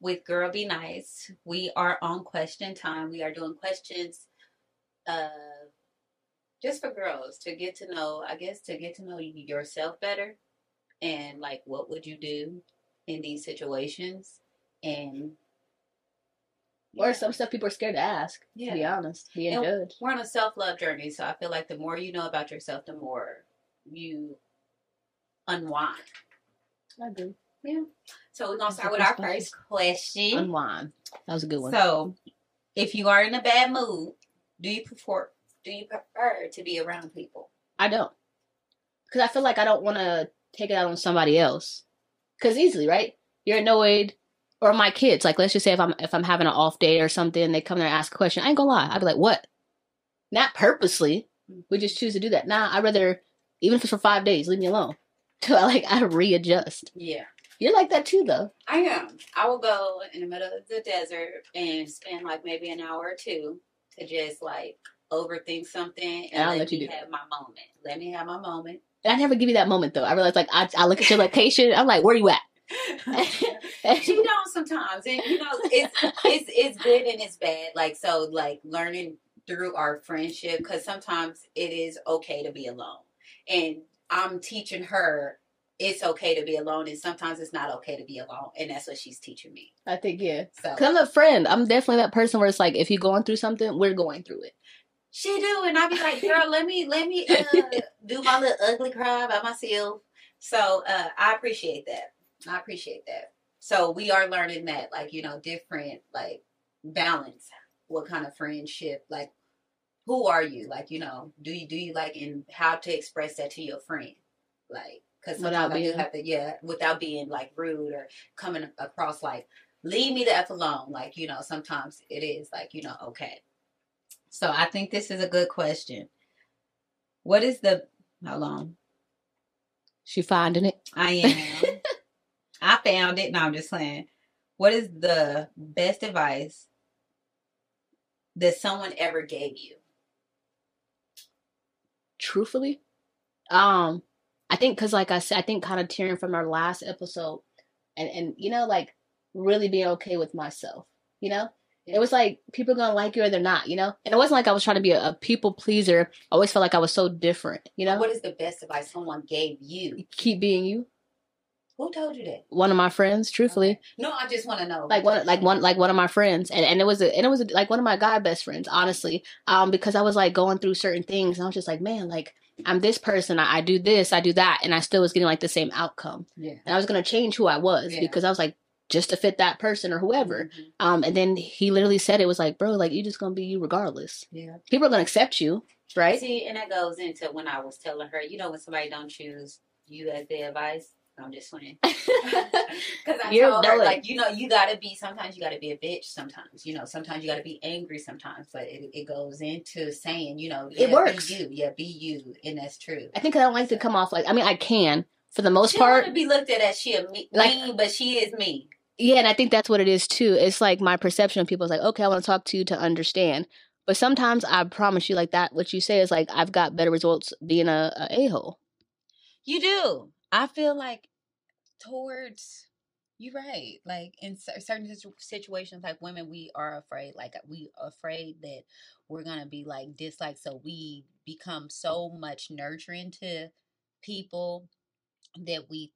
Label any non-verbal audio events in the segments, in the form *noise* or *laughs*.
with Girl Be Nice. We are on question time. We are doing questions uh just for girls to get to know, I guess to get to know yourself better and like what would you do in these situations and Or some stuff people are scared to ask. To be honest, being And- judged. we're on a self love journey, so I feel like the more you know about yourself, the more you unwind. I agree. Yeah. So we're gonna start with our first question. Unwind. That was a good one. So, if you are in a bad mood, do you prefer do you prefer to be around people? I don't. Because I feel like I don't want to take it out on somebody else. Because easily, right? You're annoyed. Or my kids, like let's just say if I'm if I'm having an off day or something, they come there and ask a question. I ain't gonna lie. I'd be like, what? Not purposely. We just choose to do that. Nah, I'd rather even if it's for five days, leave me alone. *laughs* Till I like I readjust. Yeah. You're like that too though. I am. I will go in the middle of the desert and spend like maybe an hour or two to just like overthink something and, And I'll let, let you me do have my moment. Let me have my moment. I never give you that moment though. I realize like I, I look at your location, I'm like, where you at? *laughs* you know sometimes and you know it's it's it's good and it's bad like so like learning through our friendship because sometimes it is okay to be alone and i'm teaching her it's okay to be alone and sometimes it's not okay to be alone and that's what she's teaching me. I think yeah. so. I'm a friend. I'm definitely that person where it's like if you're going through something, we're going through it. she do and i be like girl let me let me uh, *laughs* do my little ugly cry by myself. So uh i appreciate that. I appreciate that. So we are learning that like you know different like balance. What kind of friendship like who are you? Like you know do you do you like and how to express that to your friend? Like because Without sometimes I do being- have to yeah without being like rude or coming across like leave me the f alone. Like you know sometimes it is like you know okay. So i think this is a good question. What is the how long She finding it. i am. *laughs* I found it. No i'm just saying what is the best advice that someone ever gave you? Truthfully? Um i think because like i said i think kind of tearing from our last episode and and you know like really being okay with myself you know? It was like people gonna like you or they're not you know? And it wasn't like i was trying to be a, a people pleaser. I always felt like i was so different you know? what is the best advice someone gave you? Keep being you. Who told you that? One of my friends truthfully. No i just want to know. Like one like one like one of my friends and, and it was a, and it was like one of my guy best friends honestly um because i was like going through certain things and i was just like man like i'm this person i, I do this i do that and i still was getting like the same outcome. Yeah. And i was going to change who i was Yeah. because i was like just to fit that person or whoever. Mhm. um and then he literally said it was like bro like you just gonna be you regardless. Yeah. People are gonna accept you right? See and that goes into when i was telling her you know when somebody don't choose you as their advice i'm just saying *laughs* Because I You're told her, like, you know, you gotta be. Sometimes you gotta be a bitch. Sometimes, you know, sometimes you gotta be angry. Sometimes, but it, it goes into saying, you know, It works. Be you, yeah, be you, and that's true. i think i don't like to come off like i mean i can for the most She part to be looked at as she a me, Like- mean, but she is me. Yeah, and I think that's what it is too. It's like my perception of people is like, okay, I want to talk to you to understand. But sometimes I promise you, like that, what you say is like, I've got better results being a, a a-hole. You do. I feel like towards you're right. Like in certain situations, like women, we are afraid. Like we afraid that we're gonna be like disliked, so we become so much nurturing to people that we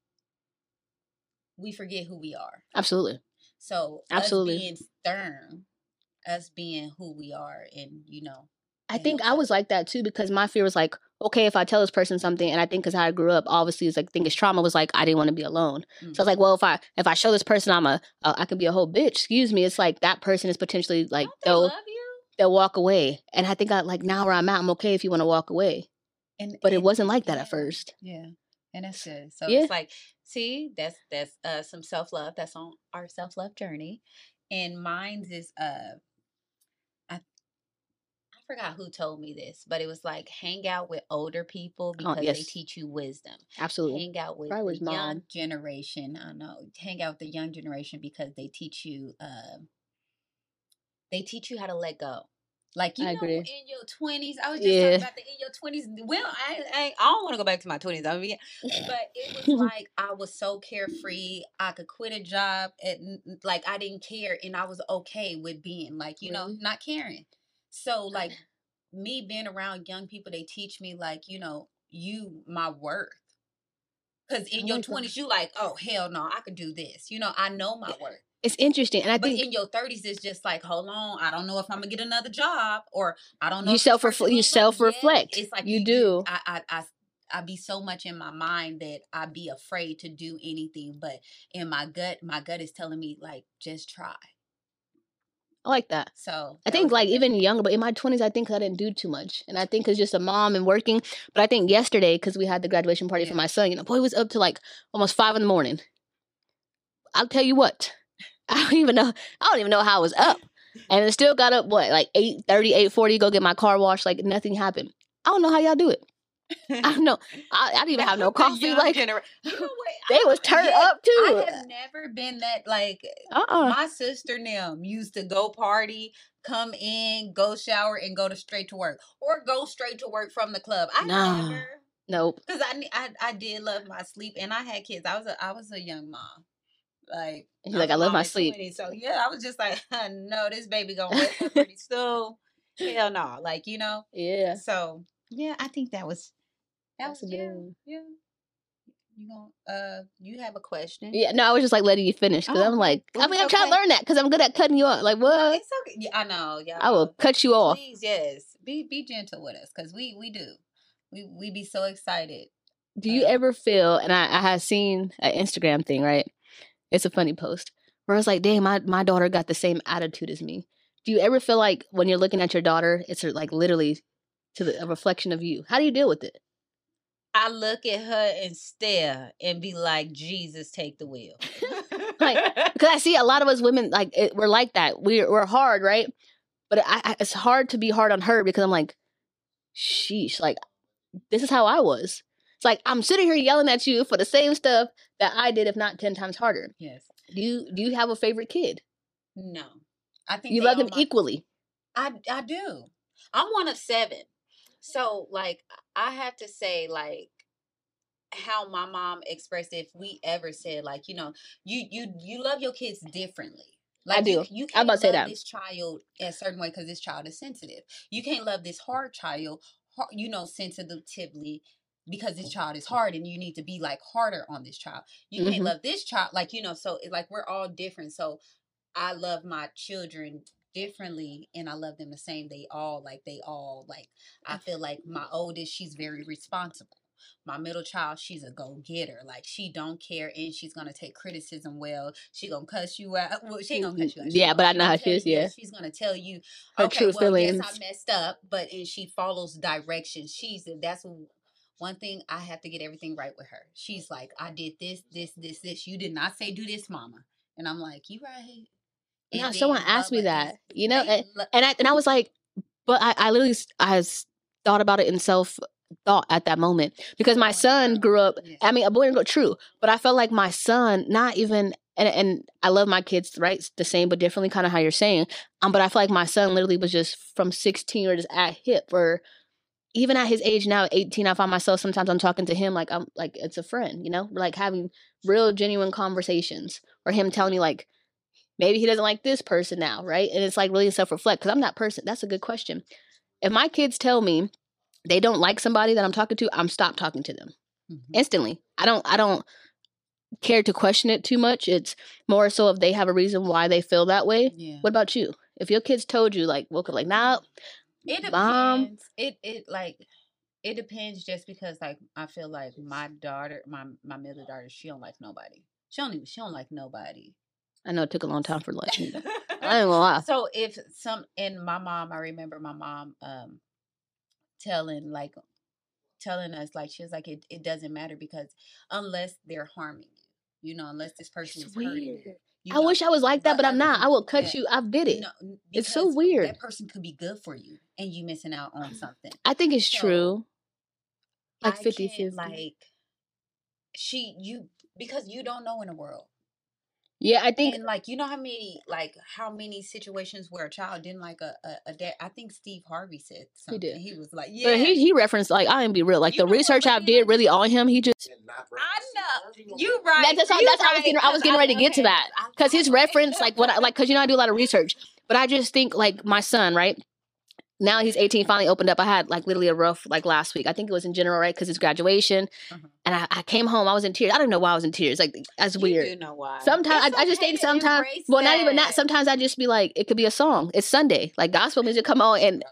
we forget who we are. Absolutely. So Absolutely. being stern, us being who we are, and you know, I think. I was like that too because my fear was like, okay, if I tell this person something, and I think because how I grew up, obviously, it's like, I think it's trauma was like, I didn't want to be alone. So I was like, well, if I if I show this person I'm a, uh, I could be a whole bitch. Excuse me. It's like that person is potentially like they they'll love you? they'll walk away, and I think I like now where I'm at, I'm okay if you want to walk away. And But it wasn't like that at first. Yeah, and that's good. So Yeah. it's like, see, that's that's uh some self love. That's on our self love journey, and mine's is uh, forgot who told me this, but it was like hang out with older people because they Oh, yes. teach you wisdom. Absolutely. Hang out with Probably the young generation. I know. Hang out with the young generation because they teach you. Uh, they teach you how to let go. Like you I know, agree. in your twenties, I was just Yeah. talking about the in your twenties. Well, I, I I don't want to go back to my twenties. I mean, but it was *laughs* like I was so carefree. I could quit a job at like I didn't care, and I was okay with being like you know not caring. So like me being around young people, they teach me like you know you my worth. Cause in your oh, twenties, you like, oh hell no, I could do this. You know, I know my worth. It's interesting, and I But think in your thirties, it's just like, hold on, I don't know if I'm gonna get another job, or I don't know. You self refl- you self reflect. it's like You do. I, I, I, I be so much in my mind that I be afraid to do anything, but in my gut, my gut is telling me like, just try. I like that. So I that think like even younger, but in my twenties, I think I didn't do too much, and I think it's just a mom and working. But I think yesterday, because we had the graduation party for my son, you know, boy was up to like almost five in the morning. I'll tell you what, *laughs* I don't even know. I don't even know how I was up, and I still got up what like 8.30, 8.40, Go get my car washed. Like nothing happened. I don't know how y'all do it. I don't know. I, I didn't even have no *laughs* coffee. Like genera- *laughs* You know they I- was turned yeah, up too. I have never been that like Uh uh my sister them used to go party, come in, go shower, and go to straight to work, or go straight to work from the club. I Nah. never, Nope. because I, I I did love my sleep, and I had kids. I was a I was a young mom, like He's like, I love my sleep. 20, so yeah, I was just like, *laughs* no, this baby gonna wake up pretty soon. Hell no, like you know. Yeah. So yeah, I think that was That's was a yeah, good one. yeah. You gonna uh, you have a question? Yeah, no, I was just like letting you finish because Oh, I'm like, I mean, I'm trying to learn that because I'm good at cutting you off. Like, No, what? it's okay. Yeah, I know. Yeah, I will cut you off. Please, yes. Be be gentle with us because we we do. We we be so excited. Do you uh, ever feel? And I, I had seen an Instagram thing, right? It's a funny post where I was like, "Dang, my my daughter got the same attitude as me." Do you ever feel like when you're looking at your daughter, it's like literally to the, a reflection of you? How do you deal with it? I look at her and stare and be like, Jesus, take the wheel. *laughs* Like, Because I see a lot of us women like it, we're like that. We're we're hard, right? But I, I, it's hard to be hard on her because I'm like, sheesh, like this is how I was. It's like I'm sitting here yelling at you for the same stuff that I did, if not ten times harder. yes. Do you do you have a favorite kid? No. I think You love them equally. I I do. I'm one of seven. So like I have to say like how my mom expressed it, if we ever said like, you know, you you you love your kids differently. Like do. You, you I'm can't about to say love that. this child a certain way because this child is sensitive. You can't love this hard child, you know, sensitively because this child is hard and you need to be like harder on this child. You Mhm. can't love this child like you know. So it's like we're all different. So I love my children differently and I love them the same. They all like they all like I feel like my oldest, she's very responsible. My middle child, she's a go getter. Like she don't care and she's gonna take criticism well. She gonna cuss you out. Well, she ain't gonna mm, cuss you out. She Yeah, but I know how she is, you- yeah. she's gonna tell you Her okay, true well, feelings. yes, I messed up, but and she follows directions. She's that's one thing I have to get everything right with her. She's like, I did this, this, this, this. You did not say do this, mama. And I'm like, you right. No, someone asked me that, you know, and- lo- And I and I was like, but I, I literally I thought about it in self thought at that moment because my son grew up. I mean, a boy and girl, true, but I felt like my son, not even. And, and I love my kids, right? The same, but differently, kind of how you're saying. Um, but I feel like my son literally was just from 16 or just at hip, or even at his age now, 18. I find myself sometimes I'm talking to him like I'm like it's a friend, you know, We're, like having real, genuine conversations, or him telling me like maybe he doesn't like this person now, right? And it's like really self reflect because I'm that person. That's a good question. If my kids tell me they don't like somebody that I'm talking to, I'm stop talking to them Mhm. instantly. I don't I don't care to question it too much. It's more so if they have a reason why they feel that way. Yeah. What about you? If your kids told you like woke up like nah, It depends. Mom. It it like it depends just because like I feel like my daughter, my my middle daughter, she don't like nobody. She don't even she don't like nobody. I know it took a long time for lunch. I ain't gonna lie. so if some and my mom, I remember my mom um telling like telling us like she was like it, it doesn't matter because unless they're harming you, you know, unless this person It's is hurting you. you I know, wish I was like that, but I'm not. I will cut you. I've did it. No, It's so weird. That person could be good for you and you missing out on something. I think it's So, true. Like 50 can't, 50. Like she you because you don't know in the world. Yeah, I think and like you know how many like how many situations where a child didn't like a a, a dad. I think Steve Harvey said something. did. He was like, yeah, but he he referenced like I ain't be real. Like You the know what, research I did really on him, he just I know you right. That- that's how- you that's how I was right, getting- I was 'cause getting ready to get to that. I- because his reference, like what, I, like because you know I do a lot of research, but I just think like my son, right? Now he's 18, finally opened up. I had like literally a rough like last week. I think it was in general, right? Because it's graduation, Mhm. and I, I came home. I was in tears. I don't know why I was in tears. Like that's You weird. do know why. Sometimes It's I, I just think sometimes, well, not even that. that. Sometimes I just be like, it could be a song. It's Sunday, like gospel music come on, and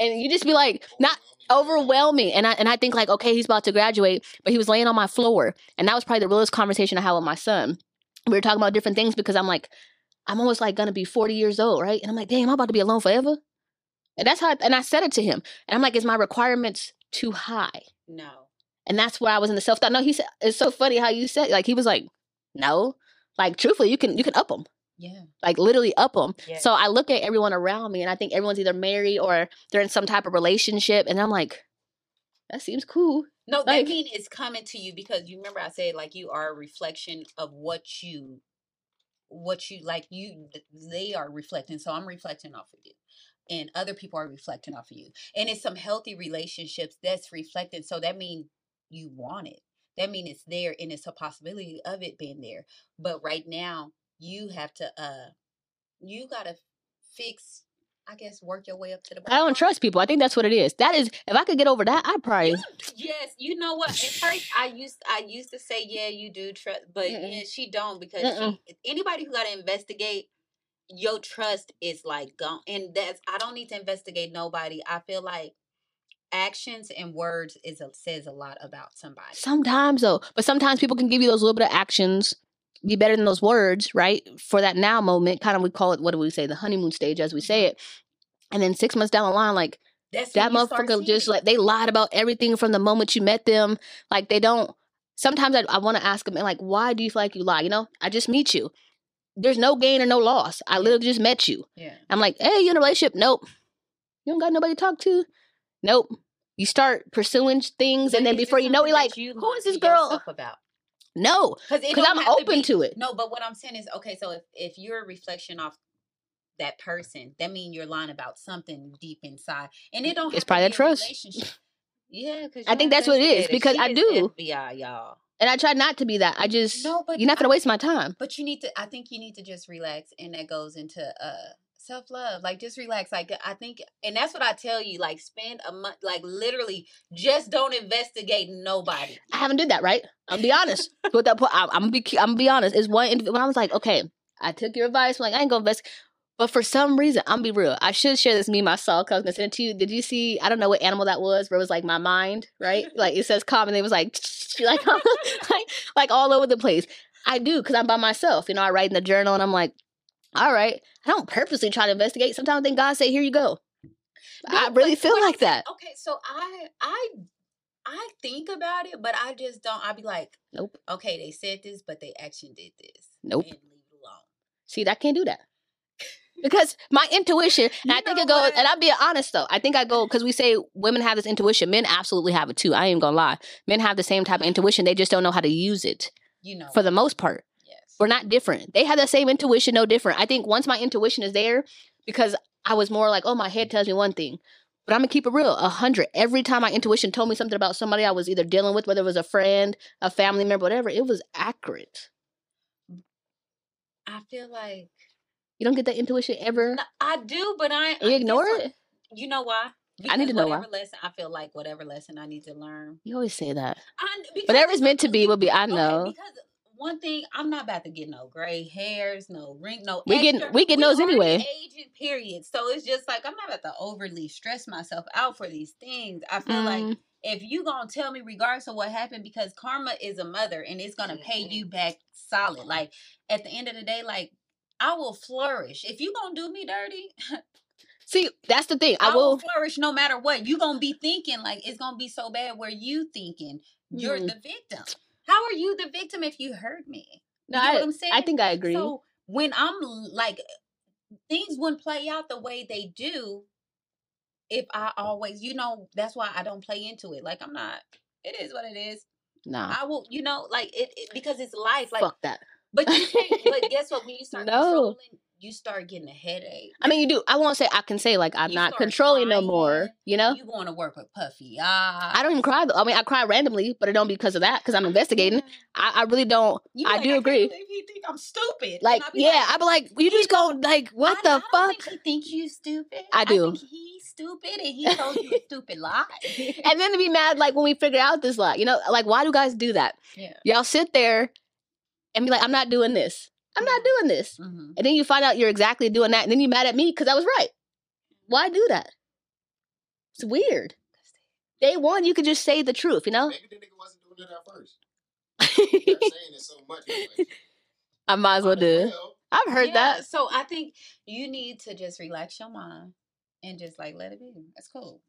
and you just be like, not overwhelming. And I and I think like, okay, he's about to graduate, but he was laying on my floor, and that was probably the realest conversation I had with my son. We were talking about different things because I'm like, I'm almost like gonna be 40 years old, right? And I'm like, damn, I'm about to be alone forever. And that's how, I, and I said it to him, and I'm like, is my requirements too high? no. And that's where I was in the self thought. No, he said it's so funny how you said like he was like, no, like truthfully, you can you can up them Yeah. like literally up them. Yeah. So I look at everyone around me and I think everyone's either married or they're in some type of relationship. And I'm like, that seems cool. No, that Like- mean it's coming to you because you remember I said like you are a reflection of what you what you like you they are reflecting. So I'm reflecting off of you. And other people are reflecting off of you. And it's some healthy relationships that's reflecting. So that means you want it. That means it's there and it's a possibility of it being there. But right now you have to uh you gotta fix I guess work your way up to the I don't trust people. I think that's what it is. That is, if I could get over that, I'd probably. Yes, you know what? At first, I used I used to say, yeah, you do trust, but yeah, she don't because she, anybody who got to investigate your trust is like gone, and that's I don't need to investigate nobody. I feel like actions and words is a, says a lot about somebody. Sometimes though, but sometimes people can give you those little bit of actions, be better than those words, right? For that now moment, kind of we call it. What do we say? The honeymoon stage, as we say mm-hmm. it. And then six months down the line, like That's that when you start motherfucker just like they lied about everything from the moment you met them. Like they don't. Sometimes I, I want to ask them like, why do you feel like you lie? You know, I just meet you. There's no gain or no loss. I literally just met you. yeah. I'm like, hey, you in a relationship? Nope. You don't got nobody to talk to? Nope. You start pursuing things, and But then before you know it, something like, you who is this girl? about? No, Because I'm open to it. No, but what I'm saying is, okay, so if if you're a reflection off that person, that means you're lying about something deep inside, and it don't. It's have to probably be that a trust. relationship. Yeah, because *laughs* I think that's what it is, because I do. FBI, y'all. And I try not to be that. I just, No, but you're not gonna I- waste my time. But you need to. I think you need to just relax, and that goes into uh self love. Like just relax. Like I think, and that's what I tell you. Like spend a month. Like literally, just don't investigate nobody. I haven't did that, right? I'll be honest. With that, point, I, I'm gonna be, I'm gonna be honest. Is one when I was like, okay, I took your advice. I'm like, I ain't gonna invest. But for some reason, I'm be real. I should share this meme I saw because I was gonna send it to you. Did you see? I don't know what animal that was, but it was like my mind, right? *laughs* like it says calm, and It was like, *laughs* like, *laughs* like, like all over the place. I do because I'm by myself. You know, I write in the journal, and I'm like, all right. I don't purposely try to investigate. Sometimes then God say, here you go. I really feel like that. Okay, so I I I think about it, but I just don't. I be like, Nope. Okay, they said this, but they actually did this. Nope. And leave it alone. See, I can't do that. Because my intuition, and You I think it goes, and I'll be honest though. I think I go because we say women have this intuition. Men absolutely have it too. I ain't gonna lie. Men have the same type of intuition. They just don't know how to use it You know. for the most part. yes. We're not different. They have the same intuition, no different. I think once my intuition is there, because I was more like, oh, my head tells me one thing. But I'm gonna keep it real. A hundred. Every time my intuition told me something about somebody I was either dealing with, whether it was a friend, a family member, whatever, it was accurate. I feel like You don't get that intuition ever. No, I do, but I You I- ignore it's like- it. You know why? I need to know why. lesson I feel like whatever lesson I need to learn. You always say that. I, because Whatever's meant to be will be. I okay, know. because one thing I'm not about to get no gray hairs, no ring, no. We extra- we getting those anyway. Aging period. So it's just like I'm not about to overly stress myself out for these things. I feel like Mm, if you gonna tell me regardless of what happened because karma is a mother and it's gonna pay Mm-hmm. you back solid like at the end of the day like i will flourish if you gonna do me dirty *laughs* see, that's the thing. i, I will will. flourish no matter what you gonna be thinking like it's gonna be so bad where you thinking you're Mhm. the victim how are you the victim if you hurt me No, you get I, i'm saying I think I agree. so when i'm like things wouldn't play out the way they do if i always you know that's why i don't play into it like i'm not it is what it is nah, I will, you know, like it, it because it's life. Like fuck that. But you can't, but *laughs* guess what? When you start No. controlling, you start getting a headache. I mean, you do. I won't say I can say like I'm You not controlling no more. You know, You going to work with puffy eyes. I don't even cry though. I mean, I cry randomly, but it don't be because of that. Because I'm investigating. I, I really don't. You I like, do can't agree. He think I'm stupid. Like, I yeah, I be like, you just go like, what I- the I don't fuck? think he think you stupid. I do. think he's stupid, and he told you a *laughs* stupid lie. and then to be mad like when we figure out this lie, you know, like why do guys do that? yeah. Y'all sit there and be like, I'm not doing this. I'm not doing this. Mm-hmm. And then you find out you're exactly doing that, and then you're mad at me because I was right. Why do that? It's weird. Day one, you could just say the truth, you know? Maybe the nigga wasn't doing it at first. *laughs* Saying it so much. like, I might as well do it. I've heard that. So I think you need to just relax your mind and just like let it be. That's cool.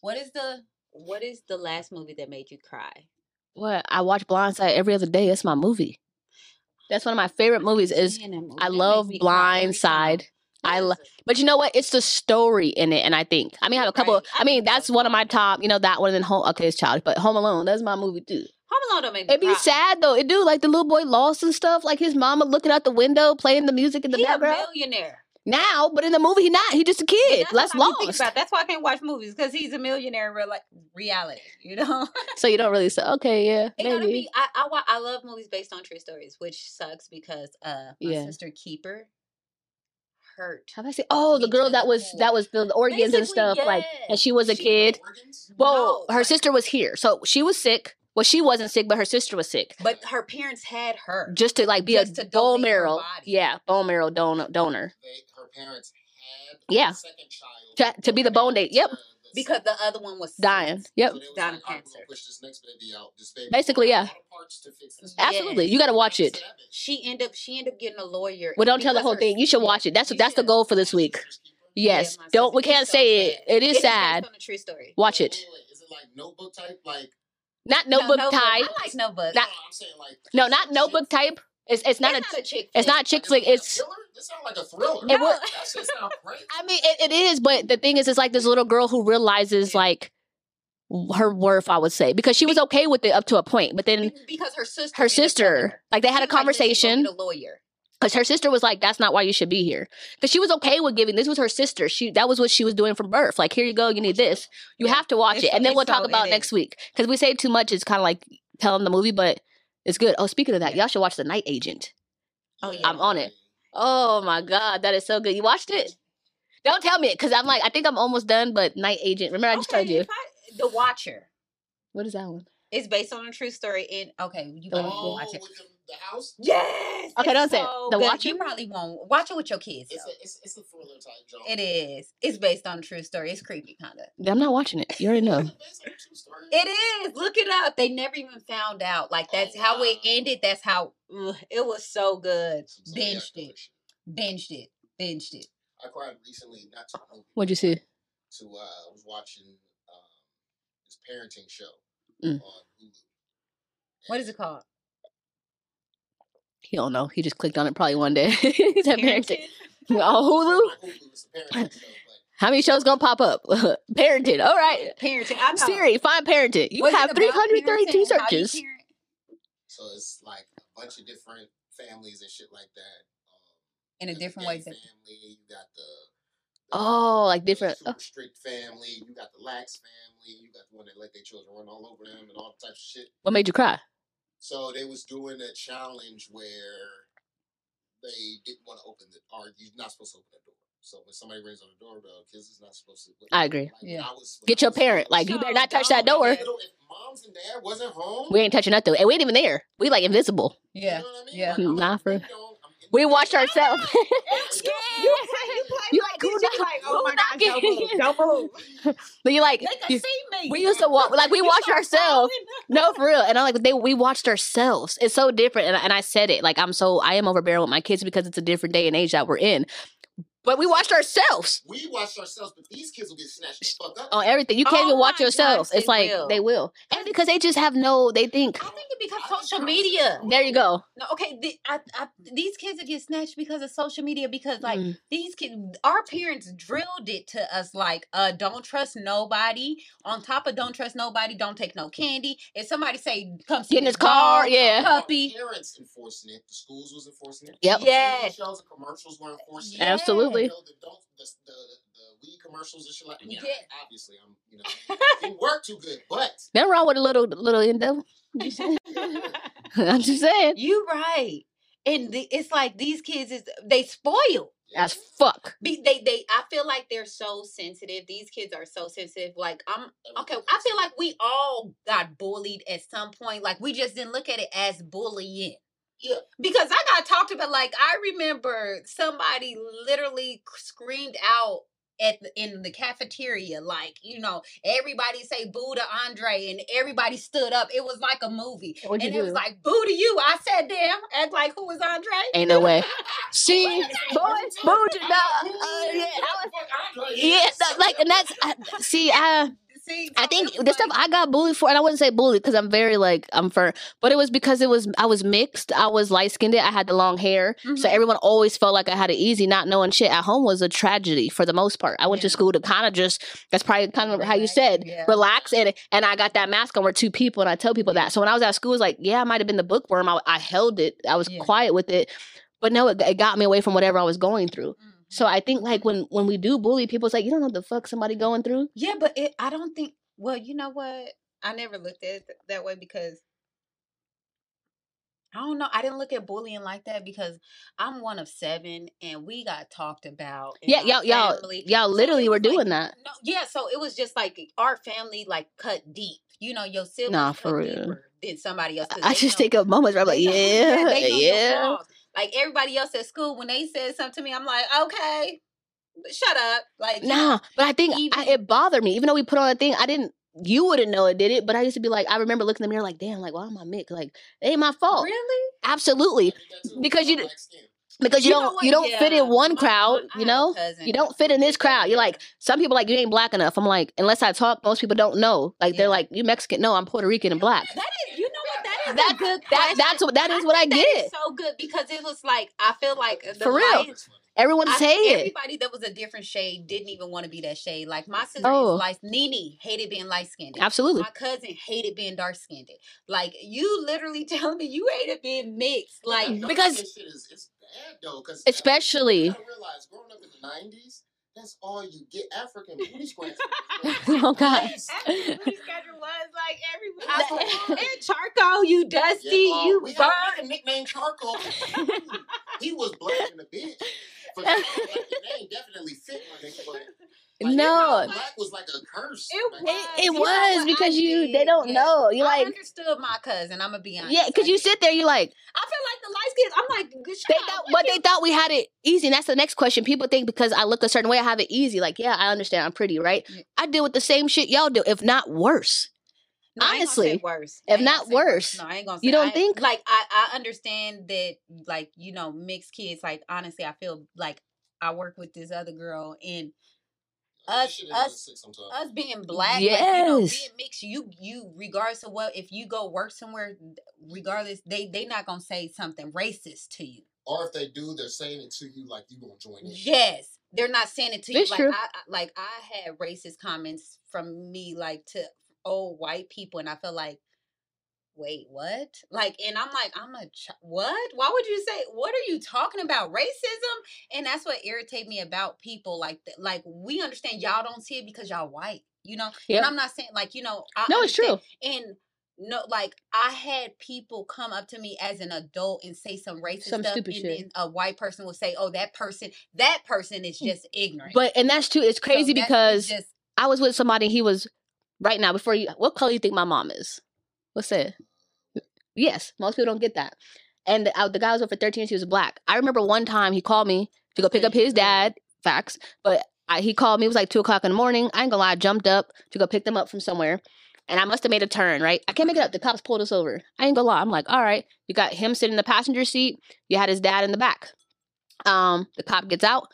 What is the what is the last movie that made you cry? What? I watch Blindside every other day. That's my movie. That's one of my favorite movies. Is movie, I love Blind me cry every time. Blindside. I What lo- is it? But you know what? It's the story in it, and I think I mean I have a couple. Right. I mean that's one of my top. You know that one and then Home. Okay, it's childish, but Home Alone. That's my movie too. Home Alone don't make me It'd be cry. sad though. It do like the little boy lost and stuff. Like his mama looking out the window, playing the music in the he a background. millionaire. Now, but in the movie, he not. He just a kid. that's That's what I be thinking lost. about. That's why I can't watch movies because he's a millionaire in real like reality. You know, *laughs* So you don't really say, okay, yeah, it gotta maybe. be. I, I I love movies based on true stories, which sucks because uh my Yeah. sister Keeper hurt. Have I say? Oh, the girl that was that was the organs and Basically, stuff. Like, and she was a She kid. Well, No, her sister was here, so she was sick. Well, she wasn't sick, but her sister was sick. But her parents had her. Just to like be Just a bone marrow, yeah, bone marrow donor. donor. They, parents had Yeah. a second child To- to be the bone date, yep. because the other one was Dying. sick. Yep. So Dying like, of "All right, we're cancer. push this next baby out. This baby Basically, yeah. lot of parts to fix this. Absolutely, Yes. you got to watch it. She end up she ended up getting a lawyer. Well, don't tell the whole thing. You should watch it. That's you that's the goal for this week. Yes. my Don't. We can't so say it. It is It sad. based on a true story. Watch Wait, it. wait, wait. Is it like notebook type? Like Not No, notebook Notebook. type. I like notebook. Not- no, I'm saying like No, not notebook type. It's it's not a. it's not a chick. It's flick. not a chick flick. a It's. thriller? This sounds like a thriller. It was- That shit sound crazy. I mean, it, it is, but the thing is, it's like this little girl who realizes like her worth. I would say because she was okay with it up to a point, but then because her sister. her ended up telling sister, like they had a like, conversation. get a lawyer. because her sister was like, "That's not why you should be here." Because she was okay with giving. This was her sister. She that was what she was doing from birth. Like, here you go. You need this. You Yeah. have to watch It's- it, and then we'll talk about next is. week. Because we say too much, it's kind of like telling the movie, but it's good. Oh, speaking of that, y'all should watch The Night Agent. Oh, yeah. I'm on it. Oh my god, that is so good. You watched it? Don't tell me it, because I'm like, I think I'm almost done. But Night Agent. Remember, I just told you. I- the Watcher. What is that one? It's based on a true story. In okay, you Oh, watch it. With the, the house? Yes. Okay, it's don't say it. The good. Watcher? You probably won't watch it with your kids. It's a, it's, it's a thriller type joke. It is. It's based on a true story. It's creepy, kind of. I'm not watching it. You already know. Is it based on a true story? It is. Look it up. They never even found out. Like that's Oh, how it ended. That's how ugh, it was so good. Some Zodiac Binged it. shit. Binged it. Binged it. I cried recently, not to a movie, What'd you see? to uh, I was watching um, this parenting show Mm. on Hulu. What is it called? He don't know. He just clicked on it probably one day. He's at parenting. Parenting? On Hulu. It's on Hulu. It's a parenting show, but How many shows gonna pop up? *laughs* parenting. All right. Parenting. I know. Siri, find parenting. You Was have 332 parenting? How you searches. so it's like a bunch of different families and shit like that. Um, In a you got the different way. ways. Family, you got the, the Oh, like the different- super strict family. You got the lax family. You got the one that let their children run all over them and all types of shit. What made you cry? So they was doing a challenge where they didn't want to open the or you're not supposed to open the door. So when somebody rings on the doorbell, kids is not supposed to. I agree. Like, Yeah. I was- Get I your was parent. Like you better not touch that door. if moms and dad wasn't home, We ain't touching nothing, and we ain't even there. We like invisible. you Yeah. know what I mean? yeah. Like, I'm Nah, in the for- window, I'm in We watched window. ourselves. *laughs* *laughs* You, you, You like, who knock- like, oh my gosh, don't move, don't move. *laughs* But you like They can you- see me. we used to walk like we You watched ourselves. No, for real. And I'm like, they we watched ourselves. It's so different. And and I said it like I'm so I am overbearing with my kids because it's a different day and age that we're in. But we watched ourselves We watched ourselves, but these kids will get snatched the fuck up. on everything. You can't Oh even watch my yourself. it's they like will. they will, and because they just have no. They think I think it because social media. There you go. No, okay. The, I, I, these kids that get snatched because of social media because like Mm. these kids, our parents drilled it to us like, uh, don't trust nobody. On top of don't trust nobody, don't take no candy. If somebody say come see Get in this his car, dog, yeah. puppy. Parents enforcing it. The schools was enforcing it. Yep. The Yes. Shows and commercials were enforcing Yeah. it. Absolutely. You know, the, the, the, the weed commercials and shit like Yeah. Obviously, I'm you know didn't work too good, but *laughs* Nothing wrong with a little little endo. *laughs* *laughs* I'm just saying. You right. And the, it's like these kids is they spoil. As fuck. Be, they they I feel like they're so sensitive. These kids are so sensitive. Like I'm okay. I feel like we all got bullied at some point. Like we just didn't look at it as bullying. Yeah. Because I got talked about. Like I remember somebody literally screamed out at the, in the cafeteria, like you know, everybody say "boo" to Andre, and everybody stood up. It was like a movie, What'd and it was like "boo" to you. I sat down, act like who was Andre? Ain't no way. See, Wait, boy, wait, boo to *laughs* the- uh, yeah, I Andre, Yeah, like, and that's I, see, I See, I think the stuff I got bullied for, and I wouldn't say bullied because I'm very like I'm firm, but it was because it was I was mixed. I was light skinned. I had the long hair, so Mhm. everyone always felt like I had it easy. Not knowing shit at home was a tragedy for the most part. I went to school to kind of just that's probably kind of how you said yeah. relax and and I got that mask on. We're two people, and I tell people that. So when I was at school, it was like yeah, I might have been the bookworm. I, I held it. I was Yeah. quiet with it, but no, it, it got me away from whatever I was going through. Mhm. So I think like when when we do bully people, it's like you don't know what the fuck somebody going through. Yeah, but it, I don't think. Well, you know what? I never looked at it th- that way because I don't know. I didn't look at bullying like that because I'm one of seven, and we got talked about. Yeah, y'all y'all y'all literally it were like- doing that. No, yeah. So it was just like our family, like cut deep. You know, your siblings Nah, for real. than somebody else. I just know- take up moments where I'm like, yeah, they know your yeah. Flaws. Like everybody else at school, when they said something to me, I'm like, okay, shut up. Like, Nah, but I think I, it bothered me. Even though we put on a thing, I didn't. You wouldn't know it did it, but I used to be like, I remember looking in the mirror like, damn, like why am I mixed? Like, it ain't my fault. really? Absolutely, because you- because you, know don't you don't fit in one crowd. I You know, you don't fit in this crowd. You're like some people like you ain't black enough. I'm like, unless I talk, most people don't know. Like they're like, you Mexican? No, I'm Puerto Rican and black. That is, you know what? That is That- *laughs* good That that's what that is what I think get. so good because it was like I feel like the For real. light- Everyone I- say it. Everybody that was a different shade didn't even want to be that shade. Like my sister Oh. is light. Nene hated being light skinned. Absolutely. My cousin hated being dark skinned. Like you literally *laughs* telling me you hated being mixed. Like Dark because- is it's bad though, because Especially- you gotta realize growing up in the nineties, that's all you get African *laughs* booty scratching. *laughs* Oh, God. Every booty scratcher was like every *laughs* and charcoal, you dusty, Yeah, uh, you we had burnt. a nickname Charcoal. he was black in the bitch. For sure, like, the name definitely fit my nigga, but like, No. black was like a curse. It Like, was. It You know was because I you they don't Yeah. know. You I like understood my cousin. I'm gonna be honest. yeah, because you sit there, you like I feel like the light skins. I'm like, good shit. they thought, but they thought we had it easy, and that's the next question. People think because I look a certain way, I have it easy. Like, yeah, I understand, I'm pretty, right? Yeah. I deal with the same shit y'all do, if not worse. No, I ain't gonna say honestly, worse. if not gonna worse. No, I ain't gonna. Say, You don't I- think? Like I, I understand that. Like you know, mixed kids. Like honestly, I feel like I work with this other girl and that us- us- us being black, like, you know, Yes. being mixed, you you regardless of what, if you go work somewhere, regardless, they they not gonna say something racist to you. Or if they do, they're saying it to you like you gonna join in. Yes, they're not saying it to you. It's Like true. I, I like I had racist comments from me like to old white people, and I feel like, wait, what? Like, and I'm like, I'm a ch- what? Why would you say? What are you talking about? Racism? And that's what irritate me about people. Like, th- like we understand y'all don't see it because y'all white. You know, Yep. and I'm not saying like you know. I No, it's true. And no, like I had people come up to me as an adult and say some racist Some stuff, and shit. then a white person will say, "Oh, that person, that person is just ignorant." Mm. But and that's true. It's crazy that's because just I was with somebody. He was right now. Before you, what color you think my mom is? What's that? Yes, most people don't get that. And the, uh, the guy was over for 13 years. He was black. I remember one time he called me to go pick up his dad. Facts, but I, he called me. It was like two o'clock in the morning. I ain't gonna lie. I jumped up to go pick them up from somewhere, and I must have made a turn. Right, I can't make it up. The cops pulled us over. I ain't gonna lie. I'm like, all right. You got him sitting in the passenger seat. You had his dad in the back. Um, the cop gets out,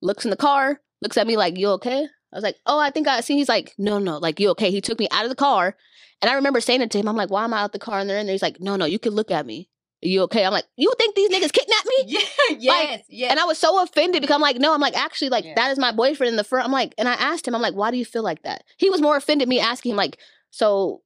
looks in the car, looks at me like, "You okay?" I was like, oh, I think I see. He's like, no, no, like you okay? He took me out of the car, and I remember saying it to him. I'm like, why am I out the car? And they're in there. He's like, no, no, you can look at me. Are you okay? I'm like, you think these niggas kidnapped me? Yeah, *laughs* yes, yes. And I was so offended because I'm like, no, I'm like, actually, like, Yeah. that is my boyfriend in the front. I'm like, and I asked him, I'm like, why do you feel like that? He was more offended me asking him, like, so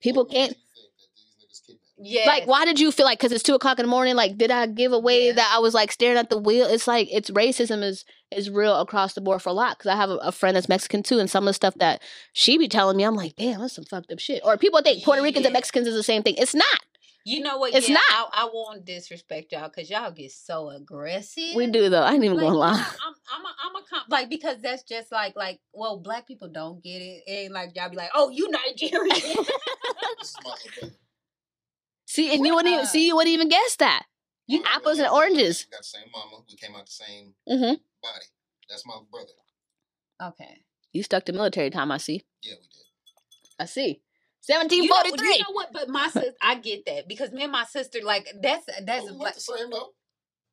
people can't, you think that these niggas kidnapped you? yes. like, why did you feel like, because it's two o'clock in the morning, like, did I give away Yeah. that I was like staring at the wheel? It's like, it's racism is, is real across the board for a lot. Cause I have a, a friend that's Mexican too. And some of the stuff that she be telling me, I'm like, damn, that's some fucked up shit. Or people think Puerto Ricans and Mexicans is the same thing. It's not. You know what? It's yeah, not. I, I won't disrespect y'all because y'all get so aggressive. We do though. I ain't even Like, gonna lie. I'm, I'm, a, I'm a com- like because that's just like, like, well, black people don't get it. It ain't like y'all be like, oh, you Nigerian. This is my little brother. See, and you wouldn't even see, you wouldn't even guess that. My Apples and oranges. We got the same mama. We came out the same Mm-hmm. body. That's my brother. okay. You stuck to military time, I see. Yeah, we did. I see. You know, 1743. you know what? But my *laughs* sister, I get that because me and my sister, like, that's that's Oh, we like, the same though.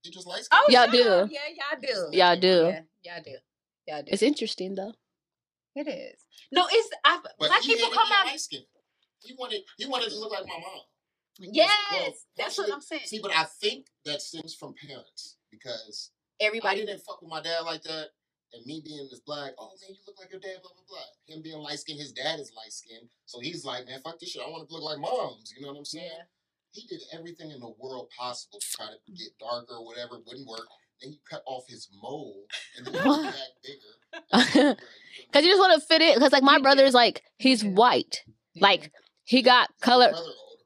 You just like oh, Y'all sure. do. Yeah, y'all do. Y'all do. Yeah, y'all do. Y'all do. It's interesting though. It is. No, it's I, But black he people come out. He wanted he wanted to look like my mom. Yes, Well, that's what I'm saying. See, but I think that stems from parents because I Everybody. didn't fuck with my dad like that. And me being this black, oh man, you look like your dad, blah blah blah. Him being light skinned, his dad is light skinned, so he's like, man, fuck this shit. I want to look like moms. You know what I'm saying? Yeah. He did everything in the world possible to try to get darker or whatever. Wouldn't work. Then he cut off his mole, and then he got *laughs* bigger. *laughs* Cause you just want to fit it. Cause like my You brother is like he's white. Like he got color.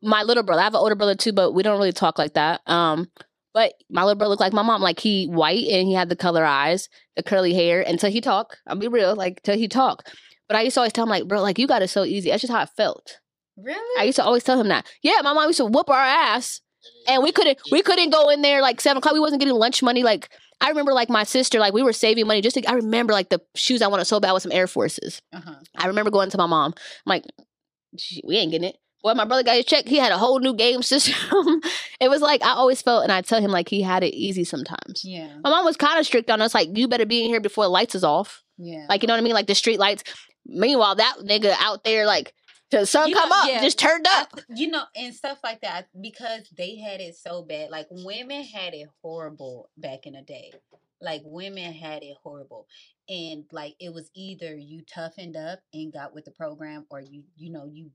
Brother or older My little brother. I have an older brother too, but we don't really talk like that. Um, but my little brother looked like my mom. Like he white and he had the color eyes, the curly hair. Until he talk, I'll be real. Like till he talk. But I used to always tell him like, bro, like you got it so easy. That's just how I felt. really? I used to always tell him that. Yeah, my mom used to whoop our ass. and we couldn't we couldn't go in there like seven o'clock. We wasn't getting lunch money. Like I remember like my sister, like we were saving money just to I remember like the shoes I wanted so bad with some Air Forces. uh-huh. I remember going to my mom. I'm like, we ain't getting it. Boy, my brother got his check. He had a whole new game *laughs* system. it was like I always felt, and I tell him like he had it easy sometimes. Yeah. My mom was kind of strict on us, like you better be in here before the lights is off. Yeah. Like you know what I mean, like the street lights. Meanwhile, that nigga out there, like the sun You come know, up, yeah. just turned up. th- you know, and stuff like that because they had it so bad. Like women had it horrible back in the day. Like women had it horrible, and like it was either you toughened up and got with the program, or you, you know, you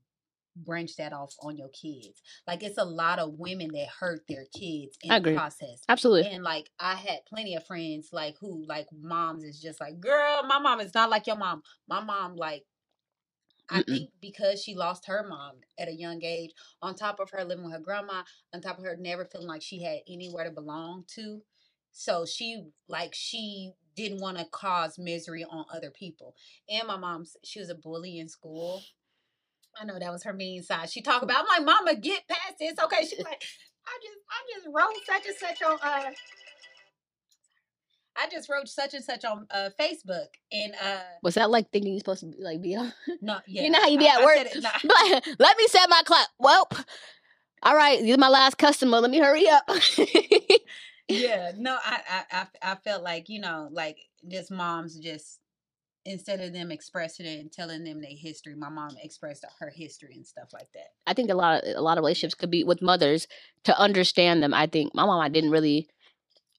branched that off on your kids. Like it's a lot of women that hurt their kids in the process. Absolutely. And like I had plenty of friends like who like moms is just like, girl, my mom is not like your mom. My mom like I Mm-mm. think because she lost her mom at a young age, on top of her living with her grandma, on top of her never feeling like she had anywhere to belong to. So she like she didn't want to cause misery on other people. And my mom, she was a bully in school. I know that was her mean side. She talked about. I'm like, Mama, get past this. Okay, she's like, I just, I just wrote such and such on. uh I just wrote such and such on uh Facebook, and uh Was that like thinking you're supposed to be, like be on? *laughs* no, yeah, You know how you be I- at I work. it- *laughs* no, But let me set my clock. Well, all right, you're my last customer. Let me hurry up. yeah, no, I, I, I, I felt like you know, like just moms just instead of them expressing it and telling them their history, my mom expressed her history and stuff like that. I think a lot of a lot of relationships could be with mothers to understand them. I think my mom, I didn't really,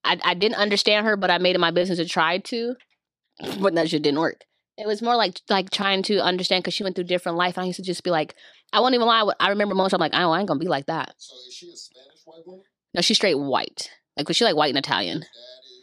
I I didn't understand her, but I made it my business to try to, *clears throat* but that shit didn't work. It was more like like trying to understand because she went through different life. I used to just be like, I won't even lie. I remember moments I'm like, oh, I ain't gonna be like that. So is she a Spanish white woman? No, she's straight white. Like was she like white and Italian.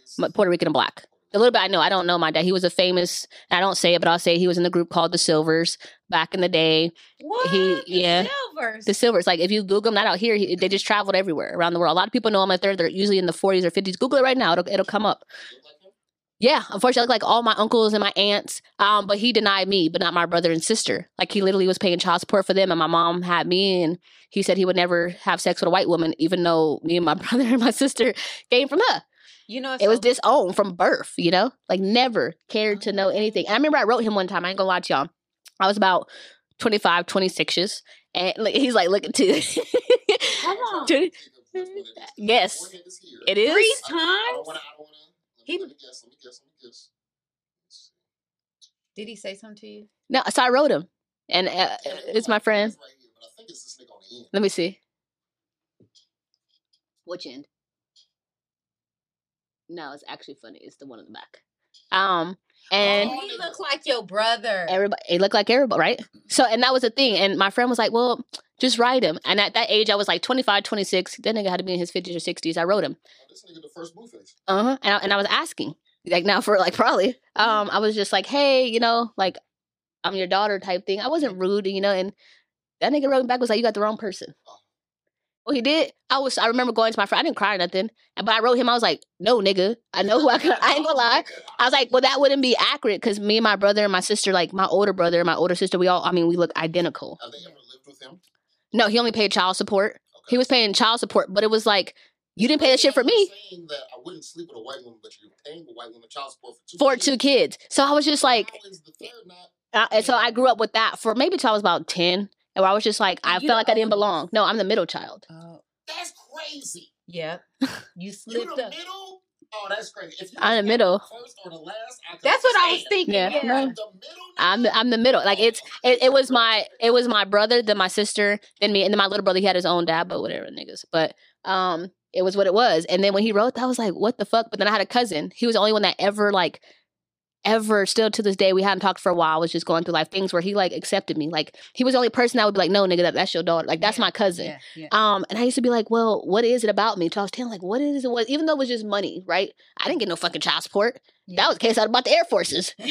Is But Puerto Rican and black. A little bit I know. I don't know my dad. He was a famous. I don't say it, but I'll say he was in the group called the Sylvers back in the day. What? He- The yeah. Sylvers. The Sylvers, like if you Google them, not out here, he, they just traveled everywhere around the world. A lot of people know them if they're they're usually in the 40s or 50s. Google it right now; it'll it'll come up. look like him? Yeah, unfortunately, I look like all my uncles and my aunts. Um, but he denied me, but not my brother and sister. Like he literally was paying child support for them, and my mom had me, and he said he would never have sex with a white woman, even though me and my *laughs* brother and my sister came from her. You know, It was disowned from birth, you know? Like never cared to know anything. And I remember I wrote him one time, I ain't gonna lie to y'all. I was about 25, 26 and like, he's like, look at two. *laughs* Hold on. Twenty- That's what it is. Yes. Four niggas here. It is. three I don't- I don't times. wanna- I don't wanna- He- Let me guess. Let me guess. Let me guess. Let's see. Did he say something to you? No, so I wrote him, and uh, it's my friend. Right here, but I think it's this nigga on the end. Let me see. Which end? No, it's actually funny. It's the one in the back. Um, and Oh, he looks like your brother. everybody it looked like everybody right so and that was the thing and my friend was like well just write him and at that age i was like 25 26 that nigga had to be in his 50s or 60s i wrote him Oh, this nigga the first blue face. uh-huh and I, and I was asking like now for like probably um i was just like hey you know like i'm your daughter type thing i wasn't rude you know and that nigga wrote me back was like you got the wrong person well he did i was i remember going to my friend i didn't cry or nothing but i wrote him i was like no nigga i know who i, can, *laughs* I ain't gonna lie I was like, well, that wouldn't be accurate because me and my brother and my sister, like my older brother and my older sister, we all, I mean, we look identical. Have they ever lived with him? No, he only paid child support. Okay. He was paying child support, but it was like, you didn't pay that shit for me Saying that I wouldn't sleep with a white woman, but you're paying a white woman child support for two for kids. two kids. So I was just like, How is the third not? uh, and so I grew up with that for maybe till I was about 10. And where I was just like, I You felt like I didn't belong. No, I'm the middle child. Oh, That's crazy. yeah. You *laughs* You slipped the up. middle? Oh, that's crazy. If you I'm the was middle. First or the last, I That's what I was thinking. Yeah. Yeah. The middle. I'm the. I'm the middle. Like it's it, it was my it was my brother, then my sister, then me, and then my little brother. He had his own dad, but whatever, niggas. But um, it was what it was. And then when he wrote that, I was like, what the fuck? But then I had a cousin. He was the only one that ever like ever still to this day we hadn't talked for a while. I was just going through life things where he like accepted me. Like he was the only person that would be like, no, nigga, that, that's your daughter. Like that's Yeah, my cousin. Yeah, yeah. Um, and I used to be like, well, what is it about me? So I was telling like, what is it? Was even though it was just money, right? I didn't get no fucking child support. That was the case out about the Air Forces. *laughs*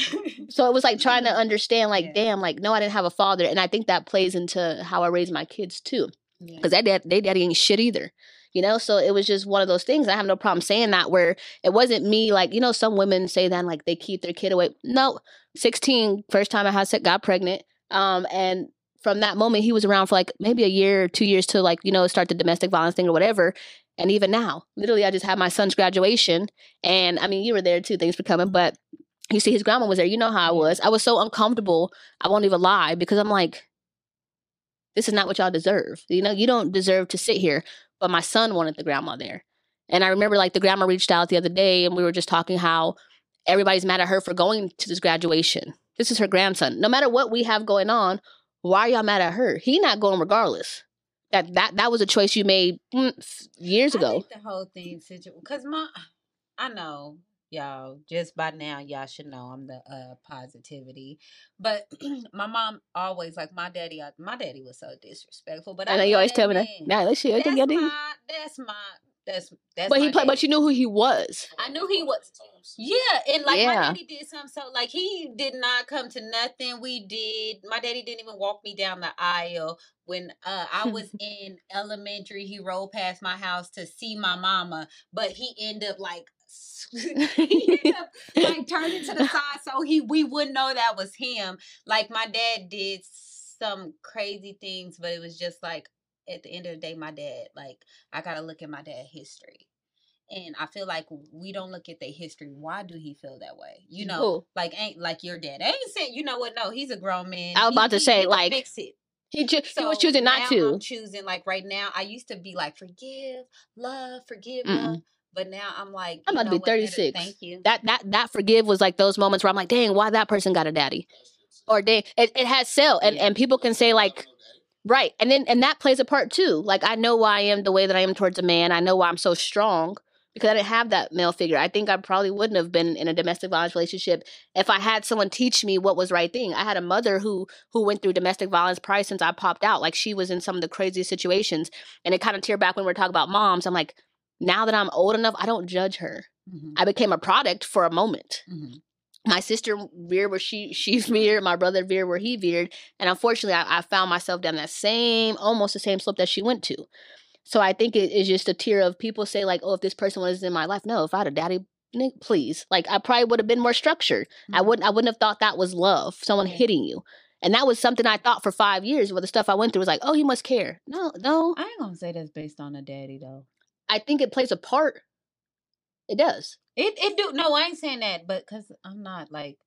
So it was like trying to understand, like, Yeah. damn, like, no, I didn't have a father, and I think that plays into how I raise my kids too, Yeah. because that dad, they daddy ain't shit either, you know. So it was just one of those things. I have no problem saying that. Where it wasn't me, like, you know, some women say that like they keep their kid away. No, 16, first time I had sex, got pregnant, um, and from that moment he was around for like maybe a year or two years to like you know start the domestic violence thing or whatever. And even now, literally, I just had my son's graduation, and I mean, you were there too. Thanks for coming, but you see his grandma was there you know how i was i was so uncomfortable i won't even lie because i'm like this is not what y'all deserve you know you don't deserve to sit here but my son wanted the grandma there. And i remember like the grandma reached out the other day and we were just talking how everybody's mad at her for going to this graduation. This is her grandson. No matter what we have going on why are y'all mad at her? He not going regardless. That that that was a choice you made mm, years ago. the whole thing because my I know y'all just by now y'all should know I'm the uh positivity, but *clears throat* my mom always like my daddy. uh, My daddy was so disrespectful, but I, i know you always tell me that nah let's see That's everything y'all did my that's my that's that's. but he played but you knew who he was I knew he was- Yeah, and like my daddy did something so like he did not come to nothing we did. My daddy didn't even walk me down the aisle when uh I was *laughs* in elementary. He rolled past my house to see my mama, but he ended up like he ended up like turning to the *laughs* side so he we wouldn't know that was him. Like my dad did some crazy things, but it was just like at the end of the day, my dad, like I gotta look at my dad history. And I feel like we don't look at their history. Why do he feel that way? You know, Who? like ain't like your dad. I ain't saying you know what? No, he's a grown man. I was He- about to he- say, he like, fix it. He, ju- he was choosing not to. I'm choosing like right now. I used to be like forgive, love, forgive, Mm-mm. love. But now I'm like, I'm about to be what, better- 36. Thank you. That that that forgive was like those moments where I'm like, dang, why that person got a daddy? Or dang, it, it has sell, and Yeah. and people can say like, right, and then and that plays a part too. Like I know why I am the way that I am towards a man. I know why I'm so strong because I didn't have that male figure. I think I probably wouldn't have been in a domestic violence relationship if I had someone teach me what was right thing. I had a mother who who went through domestic violence prior since I popped out. Like she was in some of the craziest situations, and it kind of tear back when we're talking about moms. I'm like, now that I'm old enough, I don't judge her. Mhm, I became a product for a moment. mhm. My sister veered where she she veered, my brother veered where he veered, and unfortunately, I, I found myself down that same, almost the same slope that she went to. So I think it is just a tier of people say like, oh, if this person was in my life, no, if I had a daddy, please, like I probably would have been more structured. I Mhm. wouldn't I wouldn't have thought that was love, someone hitting you. And that was something I thought for five years. Where the stuff I went through was like, oh, you must care. No, no. I ain't gonna say that's based on a daddy though. I think it plays a part. It does. It it do no, I ain't saying that, but because I'm not like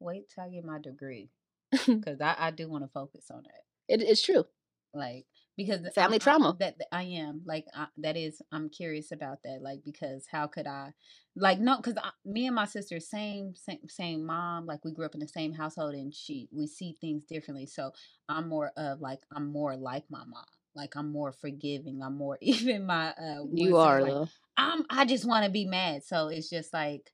wait till I get my degree *laughs* because I I do want to focus on that. It, it's true. Like because the- Family I'm- trauma. I'm- that that I am like I, that is I'm curious about that like because how could I like no because me and my sister same same same mom like we grew up in the same household and she we see things differently so I'm more of like I'm more like my mom like I'm more forgiving I'm more *laughs* even my uh You are like, though. I'm I just want to be mad so it's just like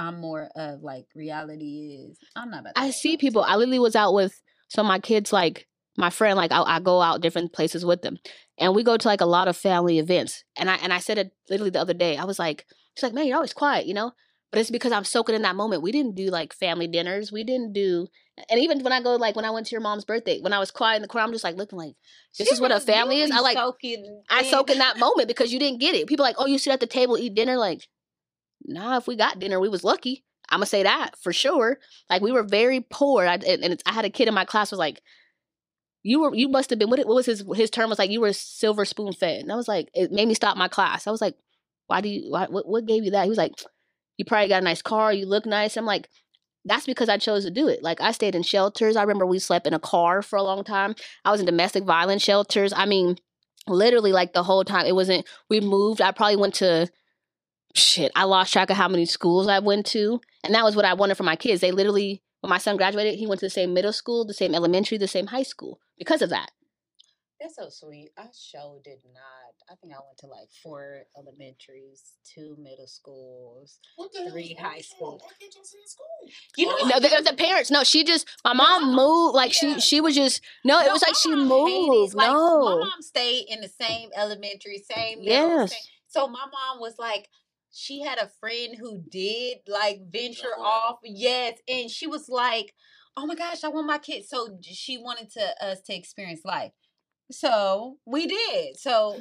I'm more of like reality is I'm not about to I see people. I literally was out with so my kids, like my friend. Like I, I go out different places with them, and we go to like a lot of family events. And I and I said it literally the other day. I was like, she's like, man, you're always quiet, you know. But it's because I'm soaking in that moment. We didn't do like family dinners. We didn't do, and even when I go like when I went to your mom's birthday, when I was quiet in the crowd, I'm just like looking like this She is what a really- family is. I like soaking I soak in that *laughs* moment because you didn't get it. People are like, oh, you sit at the table eat dinner. Like, nah, if we got dinner, we was lucky. I'm gonna say that for sure. Like we were very poor. I, and and it's, I had a kid in my class was like, you were you must have been what, what was his his term was like you were silver spoon fed. And I was like, it made me stop my class. I was like, why do you why, what what gave you that? He was like, you probably got a nice car. You look nice. I'm like. That's because I chose to do it. Like I stayed in shelters. I remember we slept in a car for a long time. I was in domestic violence shelters. I mean, literally like the whole time it wasn't we moved i probably went to shit i lost track of how many schools i went to and that was what i wanted for my kids they literally when my son graduated he went to the same middle school the same elementary the same high school because of that That's so sweet. I sure did not. I think I went to like four elementaries, two middle schools. What the hell Three high with school. y'all? Why can't y'all stay in school? You know, no the, the parents no she just my mom moved like Yeah. she she was just no, it No, was like my she mom hated- moved like, no my mom stayed in the same elementary, same. middle, yes same- So my mom was like, she had a friend who did like venture Oh. off. Yes, and she was like, "Oh my gosh, I want my kids." So she wanted to us to experience life. So we did. So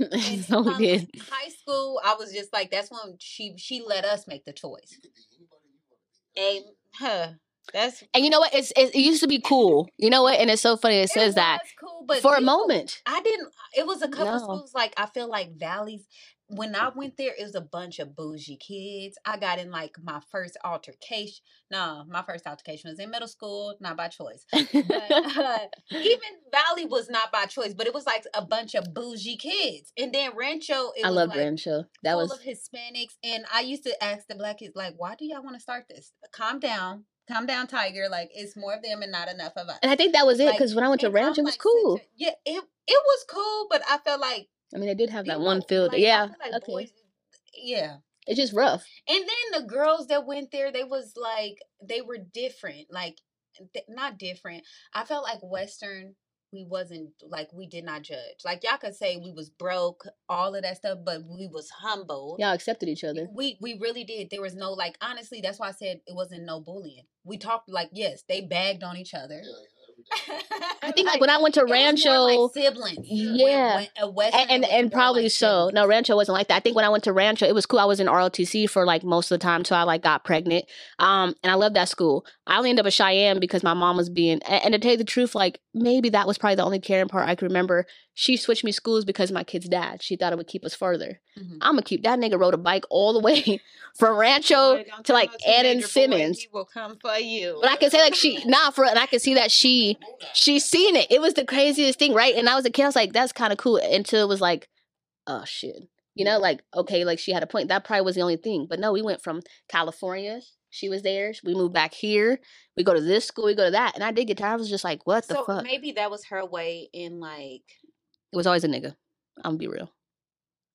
So we did. High school, I was just like, that's when she she let us make the choice. You could be anybody you want to be. And huh, that's and you know what it's it, it used to be cool you know what and it's so funny it says that cool, but for a moment I didn't. It was a couple No. schools like I feel like valleys. When I went there, it was a bunch of bougie kids. I got in like my first altercation. No, my first altercation was in middle school, not by choice. But *laughs* uh, even Valley was not by choice, but it was like a bunch of bougie kids. And then Rancho, it i was love like rancho that full was of Hispanics. And I used to ask the black kids, like, why do y'all want to start this? Calm down, calm down, Tiger. Like it's more of them and not enough of us. and i think that was it Like, because when i went to rancho it was like, cool a- yeah, it it was cool, but I felt like I mean, they did have that one field. like, yeah. like okay. boys- yeah. It's just rough. And then the girls that went there, they was like they were different, like th- not different. I felt like Western. We wasn't like we did not judge. Like y'all could say we was broke, all of that stuff, but we was humble. Y'all accepted each other. We we really did. There was no like honestly. That's why I said it wasn't no bullying. We talked like yes, they bagged on each other. Yeah, yeah, every day. *laughs* I think like when I went to it was more Rancho, like siblings. Yeah. When- when- and and, and probably like so. siblings. No, Rancho wasn't like that. I think when I went to Rancho, it was cool. I was in ROTC for like most of the time till I like got pregnant. Um, and I loved that school. I only ended up at Cheyenne because my mom was being. And, and to tell you the truth, like maybe that was probably the only caring part I could remember. She switched me schools because my kid's dad. She thought it would keep us further. Mhm. I'm gonna keep that nigga rode a bike all the *laughs* way from Rancho Boy, to like Ann and boy, Simmons. He will come for you. But I can say like she nah for and I can see that she she seen it. It was the craziest thing, right? And I was a kid. I was like, that's kind of cool. Until it was like, oh shit, you know, like okay, like she had a point. That probably was the only thing. But no, we went from California. She was there. We moved back here. We go to this school. We go to that. And I did get tired. I was just like, what the so fuck? maybe that was her way in like it was always a nigga. I'm gonna be real.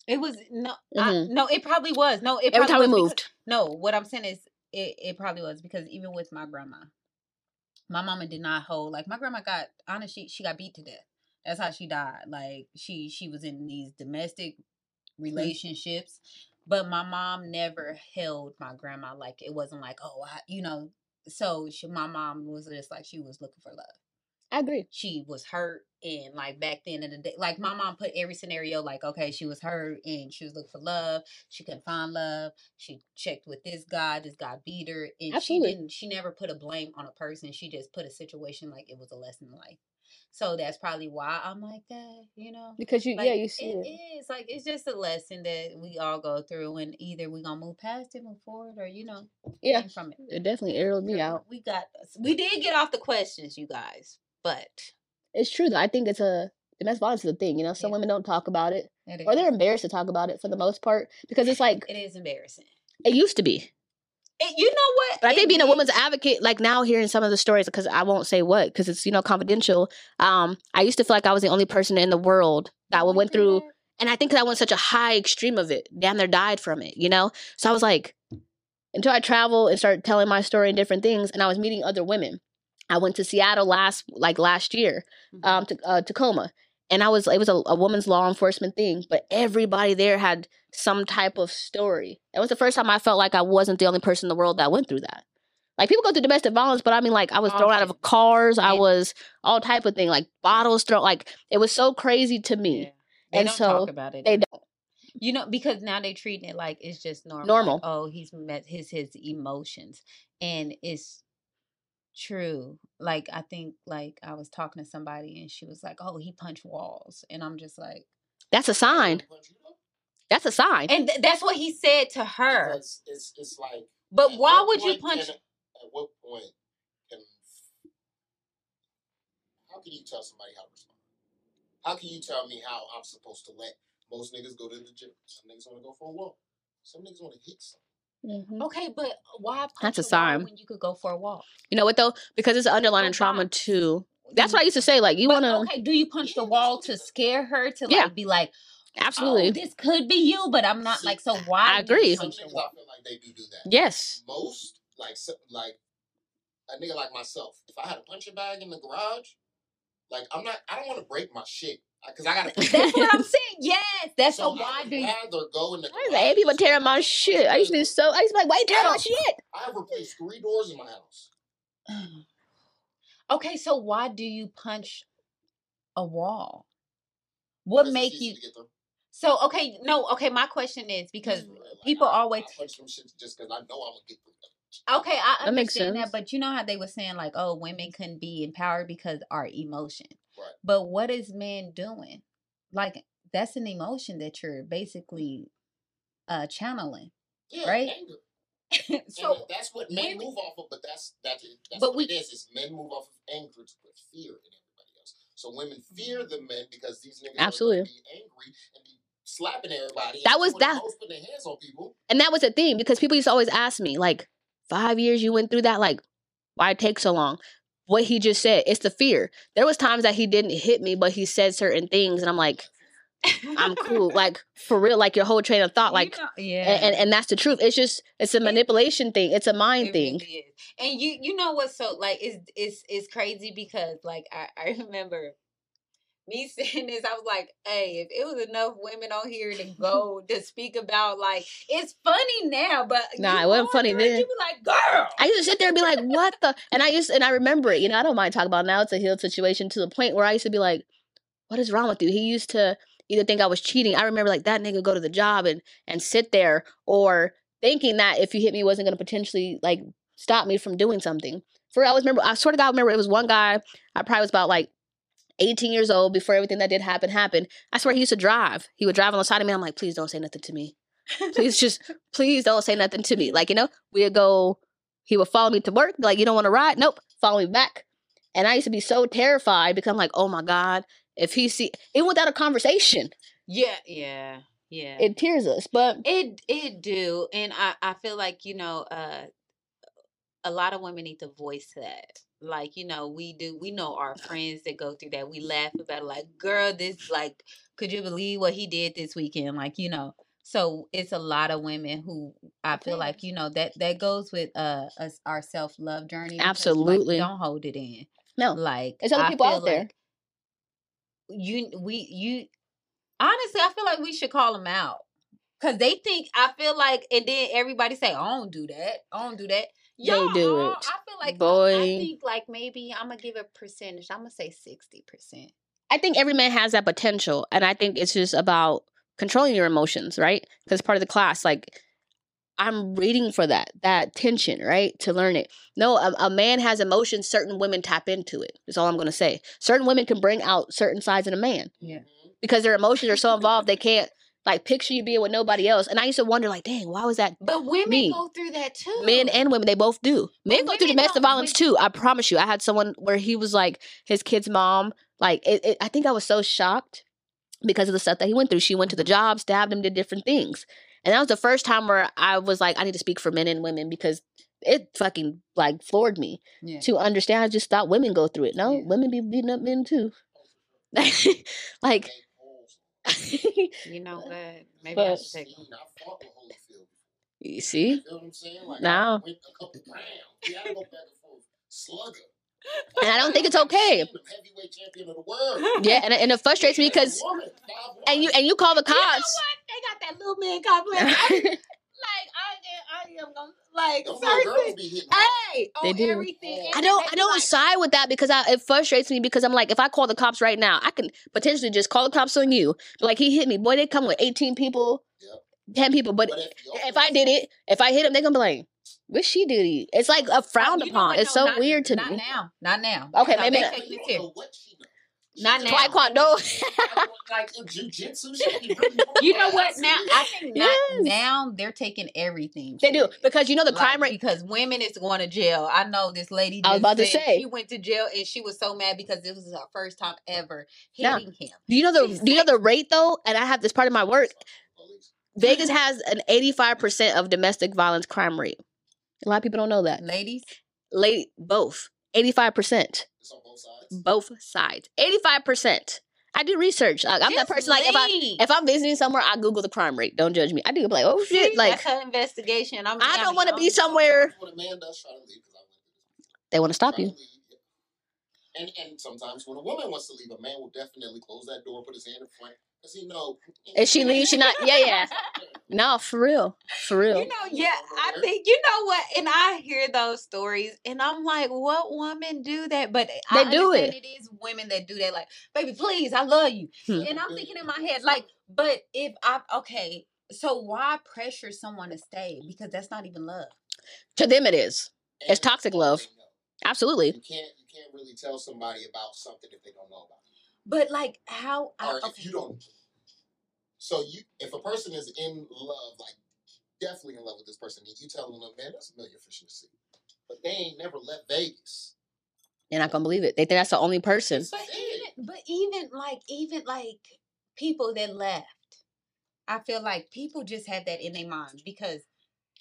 it was no I, Mhm. no it probably was no it Every time we was because- moved, no what I'm saying is it, it probably was because even with my grandma my mama did not hold like my grandma got honest she, she got beat to death that's how she died like she she was in these domestic relationships but my mom never held my grandma like it wasn't like oh I, you know so she, my mom was just like she was looking for love I agree. she was hurt and like back then in the day like my mom put every scenario like okay she was hurt and she was looking for love. She couldn't find love. She checked with this guy. This guy beat her. And Absolutely. she didn't she never put a blame on a person. She just put a situation like it was a lesson in life. So that's probably why i'm like that you know? Because you, like, yeah, you see it it. is like it's just a lesson that we all go through and either we're gonna move past it move forward or you know Yeah, from it. it definitely arrowed me out. we got we did get off the questions you guys but It's true though. I think it's a domestic violence is a thing. You know, some Yeah. women don't talk about it, It or they're embarrassed to talk about it for the most part because it's like It is embarrassing. it used to be. And you know what? But I think It being a woman's advocate, like now hearing some of the stories, because I won't say what, because it's you know confidential. Um, I used to feel like I was the only person in the world that You went through, that? and I think 'cause I went such a high extreme of it, damn near died from it. You know, so I was like, until I traveled and started telling my story and different things, and I was meeting other women. I went to Seattle last like last year, Mhm. um, to uh, Tacoma, and I was it was a, a woman's law enforcement thing, but everybody there had some type of story. It was the first time I felt like I wasn't the only person in the world that went through that. Like people go through domestic violence, but I mean, like I was All thrown out of cars. I was all type of thing, like bottles thrown. Like it was so crazy to me. Yeah. They And don't so talk about it. they don't. You know, because now they're treating it like it's just normal. like, Normal. oh, he's met his his emotions, and it's true. Like I think, like I was talking to somebody, and she was like, "Oh, he punched walls," and I'm just like, That's a sign. That's a sign. and th- that's what he said to her. Because it's it's like. But why would you punch? Can, at what point can? How can you tell somebody how to respond? How can you tell me how I'm supposed to let most niggas go to the gym? Some niggas want to go for a walk. Some niggas want to hit something. Mhm. Okay, but why? Punch That's a wall sign. when you could go for a walk. You know what though? Because it's underlying Go trauma too. That's what I used to say. Like you want to Okay, do you punch Yeah, the wall to scare her to Yeah. be like, absolutely. oh, this could be you, but I'm not like. So why? I do agree. Some punch the niggas wall? I feel like they do do that. yes. Most like like a nigga like myself. If I had a punching bag in the garage, like I'm not. I don't want to break my shit because I gotta. *laughs* That's what I'm saying. Yes, that's so. I Why would do you? rather go in the I was garage like, hey, people and tearing my shit. I used to be so. I used to be like, why you tearing my shit? I have replaced three doors in my house. *sighs* Okay, so why do you punch a wall? What because make you? to get them. So okay, no, okay. My question is because mm, Like, people I, always- I punch them shit just because I know I'm gonna get them. okay, I That makes understand that, sense. but you know how they were saying like, oh, women couldn't be empowered because our emotion. Right. But what is men doing? Like that's an emotion that you're basically uh channeling. Yeah, Right? anger. *laughs* so and that's what men move off of. But that's that's that's But what we- it is. Is men move off of anger to put fear in everybody else. So women fear the men because these niggas Absolutely. be angry and be slapping everybody. That was- that- putting their hands on people. And that was the thing because people used to always ask me, like, five years you went through that, like, why it take so long? What he just said, it's the fear. There was times that he didn't hit me, but he said certain things, and I'm like, I'm cool, *laughs* like for real, like your whole train of thought, You like, know- yeah, and, and and that's the truth. It's just it's a manipulation thing. It's a mind It thing. really. And you you know what's so like it's it's it's crazy because like I, I *laughs* remember me *laughs* saying this, I was like, hey, if it was enough women on here to *laughs* go to speak about like it's funny now, but Nah, it wasn't funny then. You be like, girl. I used to sit there and be like, what the? *laughs* And I used, and I remember it. You know, I don't mind talking about it now. It's a healed situation to the point where I used to be like, what is wrong with you? He used to either think I was cheating. I remember like that nigga go to the job and and sit there, or thinking that if you hit me, wasn't going to potentially like stop me from doing something. For I was remember. I swear to God, I remember it was one guy. I probably was about like. 18 years old before everything that did happen happened. I swear he used to drive. He would drive on the side of me. I'm like, please don't say nothing to me. Please just, *laughs* please don't say nothing to me. Like, you know, we'd go he would follow me to work. Like, you don't want to ride? Nope. Follow me back. And I used to be so terrified because I'm like, oh my God, if he see even without a conversation, Yeah, yeah, yeah. it tears us. But It it do, and I I feel like you know, uh, a lot of women need to voice that. Like you know, we do. We know our friends that go through that. We laugh about it, like, girl, this like, could you believe what he did this weekend? Like you know. So it's a lot of women who I feel like you know that that goes with uh us our self love journey. because, like, Absolutely. don't hold it in. no, Like There's other I people feel out there. like You we you honestly, I feel like we should call them out because they think I feel like, and then everybody say, "I don't do that. I don't do that." They do Y'all, it. I feel like I- I, think like maybe I'm gonna give a percentage. I'm gonna say sixty percent. I think every man has that potential. And I think it's just about controlling your emotions, right? Because part of the class, like, I'm reading for that, that tension, right? To learn it. No, a, a man has emotions, certain women tap into it. That's all I'm going to say. Certain women can bring out certain sides in a man Yeah. Mhm. because their emotions are so involved, they can't like picture you being with nobody else. And I used to wonder, like, dang, why was that? But women Me. go through that too. Men and women, they both do. Men go through domestic violence too. I promise you. I had someone where he was like his kid's mom. Like, it, it, I think I was so shocked because of the stuff that he went through. She went to the mm-hmm. job, stabbed him, did different things, and that was the first time where I was like, I need to speak for men and women because it fucking like floored me Yeah. to understand. I just thought women go through it. No, Yeah. women be beating up men too. *laughs* like, *laughs* You know what? Maybe I should take I fought with Holyfield. you see, You know what I'm saying? Like, No. I couple rounds. We had go back and forth. Slugger. and I don't think it's okay. Seen him, Heavyweight champion of the world. Yeah, and, and it frustrates me because and you and you call the *laughs* You know cops. They got that little man complex. *laughs* I, like I, I am gonna like Them little girls be hitting. Hey, They do. everything. I don't I don't like, side with that because I, it frustrates me because I'm like if I call the cops right now I can potentially just call the cops on you like he hit me boy they come with 18 people Yep. 10 people but But if if I did it if I hit him they're gonna be like what she do to you it's like a frowned Oh, upon what? it's No, so not- weird to not me Not now. Not now. Okay, No, maybe they not. Take You this don't here. know what she knows. She Not just- now. taekwondo *laughs* like in jujitsu, she You know what? Now I think not, Yes. now they're taking everything. they do serious. because you know the Like, crime rate because women is going to jail. I know this lady. I was just about to say. she went to jail and she was so mad because this was her first time ever Yeah. hitting him. do you know the She do you know the rate though and I have this part of my work Vegas has an 85% of domestic violence crime rate a lot of people don't know that Ladies, late both 85% It's on both sides. 85% i do research like, i'm that just person like if I if I'm visiting somewhere i google the crime rate don't judge me i do be like oh shit See, like that's her investigation. I'm, I don't wanna be somewhere When a man does try to leave, because I went through this. they want to stop you to leave, yeah. And and sometimes when a woman wants to leave, a man will definitely close that door, put his hand in front, because he know. if she leaves she not yeah yeah *laughs* no for real for real You know, yeah, I think you know what, and I hear those stories, and I'm like, what woman do that? But I They do it. it is women that do that. Like, baby, please, I love you, Hmm. and I'm thinking in my head, like, but if I okay, so why pressure someone to stay? Because that's not even love. to them it is And it's toxic love. absolutely You can't you can't really tell somebody about something if they don't know about it. But like, how? I, Or okay. you don't. So you, if a person is in love, like definitely in love with this person, and you tell them, man, that's a million fish in the sea, but they ain't never left Vegas. they're not gonna believe it they think that's the only person But even, but even like, even like people that left, I feel like people just have that in their mind because.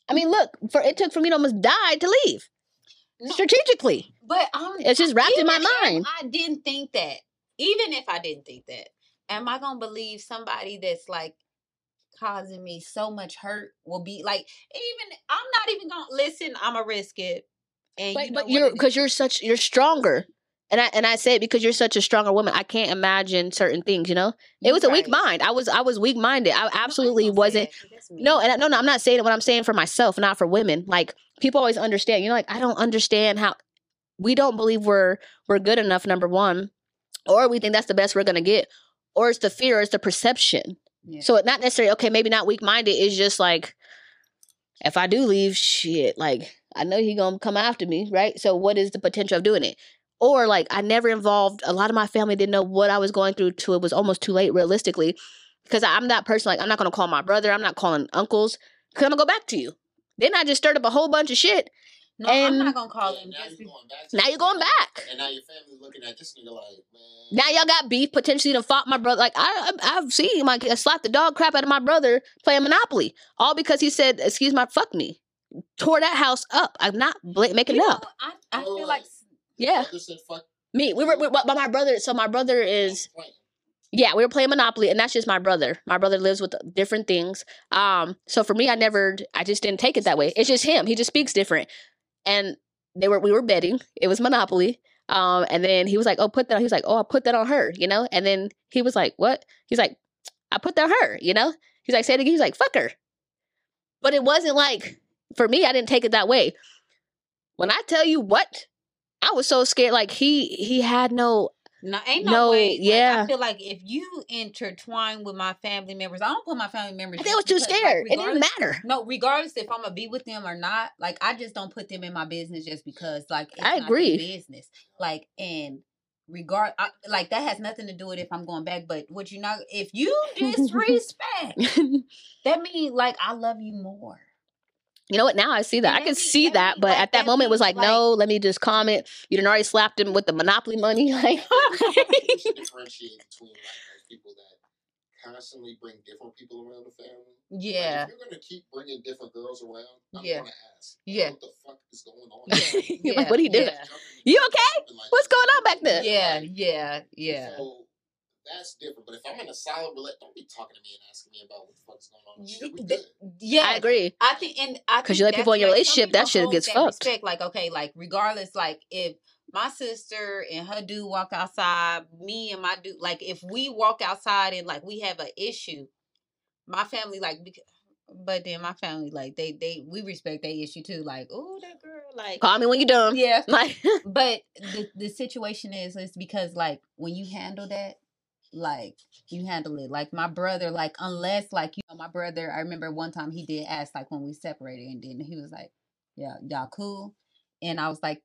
i mean look for it took for me to almost die to leave No, strategically But um, it's just wrapped in my mind I didn't think that. Even if I didn't think that, am mm-hmm. I gonna believe somebody that's like causing me so much hurt will be like even I'm not even gonna listen, I'm gonna risk it. And but, you know but you're because you're such you're stronger and I and I say it because you're such a stronger woman. I can't imagine certain things. You know, it was a weak mind. I was I was weak minded. I absolutely ain't wasn't. that, 'cause that's me. No, and I, no, no. I'm not saying it. What I'm saying for myself, not for women. Like people always understand. You know, like I don't understand how we don't believe we're we're good enough. Number one, or we think that's the best we're gonna get, or it's the fear, or it's the perception. Yeah. So it's not necessarily okay. Maybe not weak minded. It's just like if I do leave, shit. Like I know he gonna come after me, right? So what is the potential of doing it? Or like I never involved. A lot of my family didn't know what I was going through till it was almost too late, realistically. Because I'm that person. Like I'm not gonna call my brother. I'm not calling uncles. Because I'm gonna go back to you. Then I just stirred up a whole bunch of shit. No, I'm not gonna call him. now just you're going back. to Now you're going back. And now your family's looking at this nigga like, man. Now y'all got beef. Potentially to fought my brother. Like I, I I've seen my I slapped the dog crap out of my brother playing Monopoly, all because he said, "Excuse my fuck me." Tore that house up. I'm not bla- making You it know, up. I, I Oh, feel like Yeah, said, me. We were, we, but my brother. So my brother is yeah. We were playing Monopoly, and that's just my brother. My brother lives with different things. Um. So for me, I never. I just didn't take it that way. It's just him. He just speaks different. And they were. We were betting. It was Monopoly. Um. And then he was like, "Oh, put that." He was like, "Oh, I put that on her," you know. And then he was like, "What?" He's like, "I put that on her," you know. He's like, "Say it again." He's like, "Fuck her." But it wasn't like for me. I didn't take it that way. When I tell you what, I was so scared. Like he he had no No, ain't no, No, way. Like, yeah. I feel like if you intertwine with my family members, I don't put my family members. I think was too because, like, scared. it didn't matter. No, regardless if I'm gonna be with them or not, like I just don't put them in my business just because, like, it's I not agree. business. Like, and regard I, like that has nothing to do with if I'm going back. But what you not if you *laughs* disrespect, *laughs* that means like I love you more. You know what? Now I see that. And I can see that but like, at that moment it was means, like, no, let me just comment. You done already slapped him with the monopoly money. *laughs* Like, I think we should differentiate between like people that constantly bring different people around the family. Like, Yeah. if you're gonna keep bringing different girls around, I'm Yeah. gonna ask. Yeah. What the fuck is going on? Yeah. *laughs* Like, what are you doing? Yeah. You okay? What's going on back there? Yeah, yeah, yeah. So that's different. But if I'm in a solid relationship, don't be talking to me and asking me about what the fuck's going on. Shit, good. Yeah, I agree. I think, and I 'Cause think you let people in your like, relationship, that people shit hold gets that fucked. Respect, like okay, like regardless, like if my sister and her dude walk outside, me and my dude, like if we walk outside and like we have an issue, my family like, bec- but then my family like they they we respect that issue too. Like, oh, that girl, like, Call me when you're done. yeah. *laughs* Like, But the the situation is is because like when you handle that, like you handle it. Like my brother, like unless like you know my brother, I remember one time he did ask like when we separated, and then he was like, "Yeah, y'all cool," and I was like,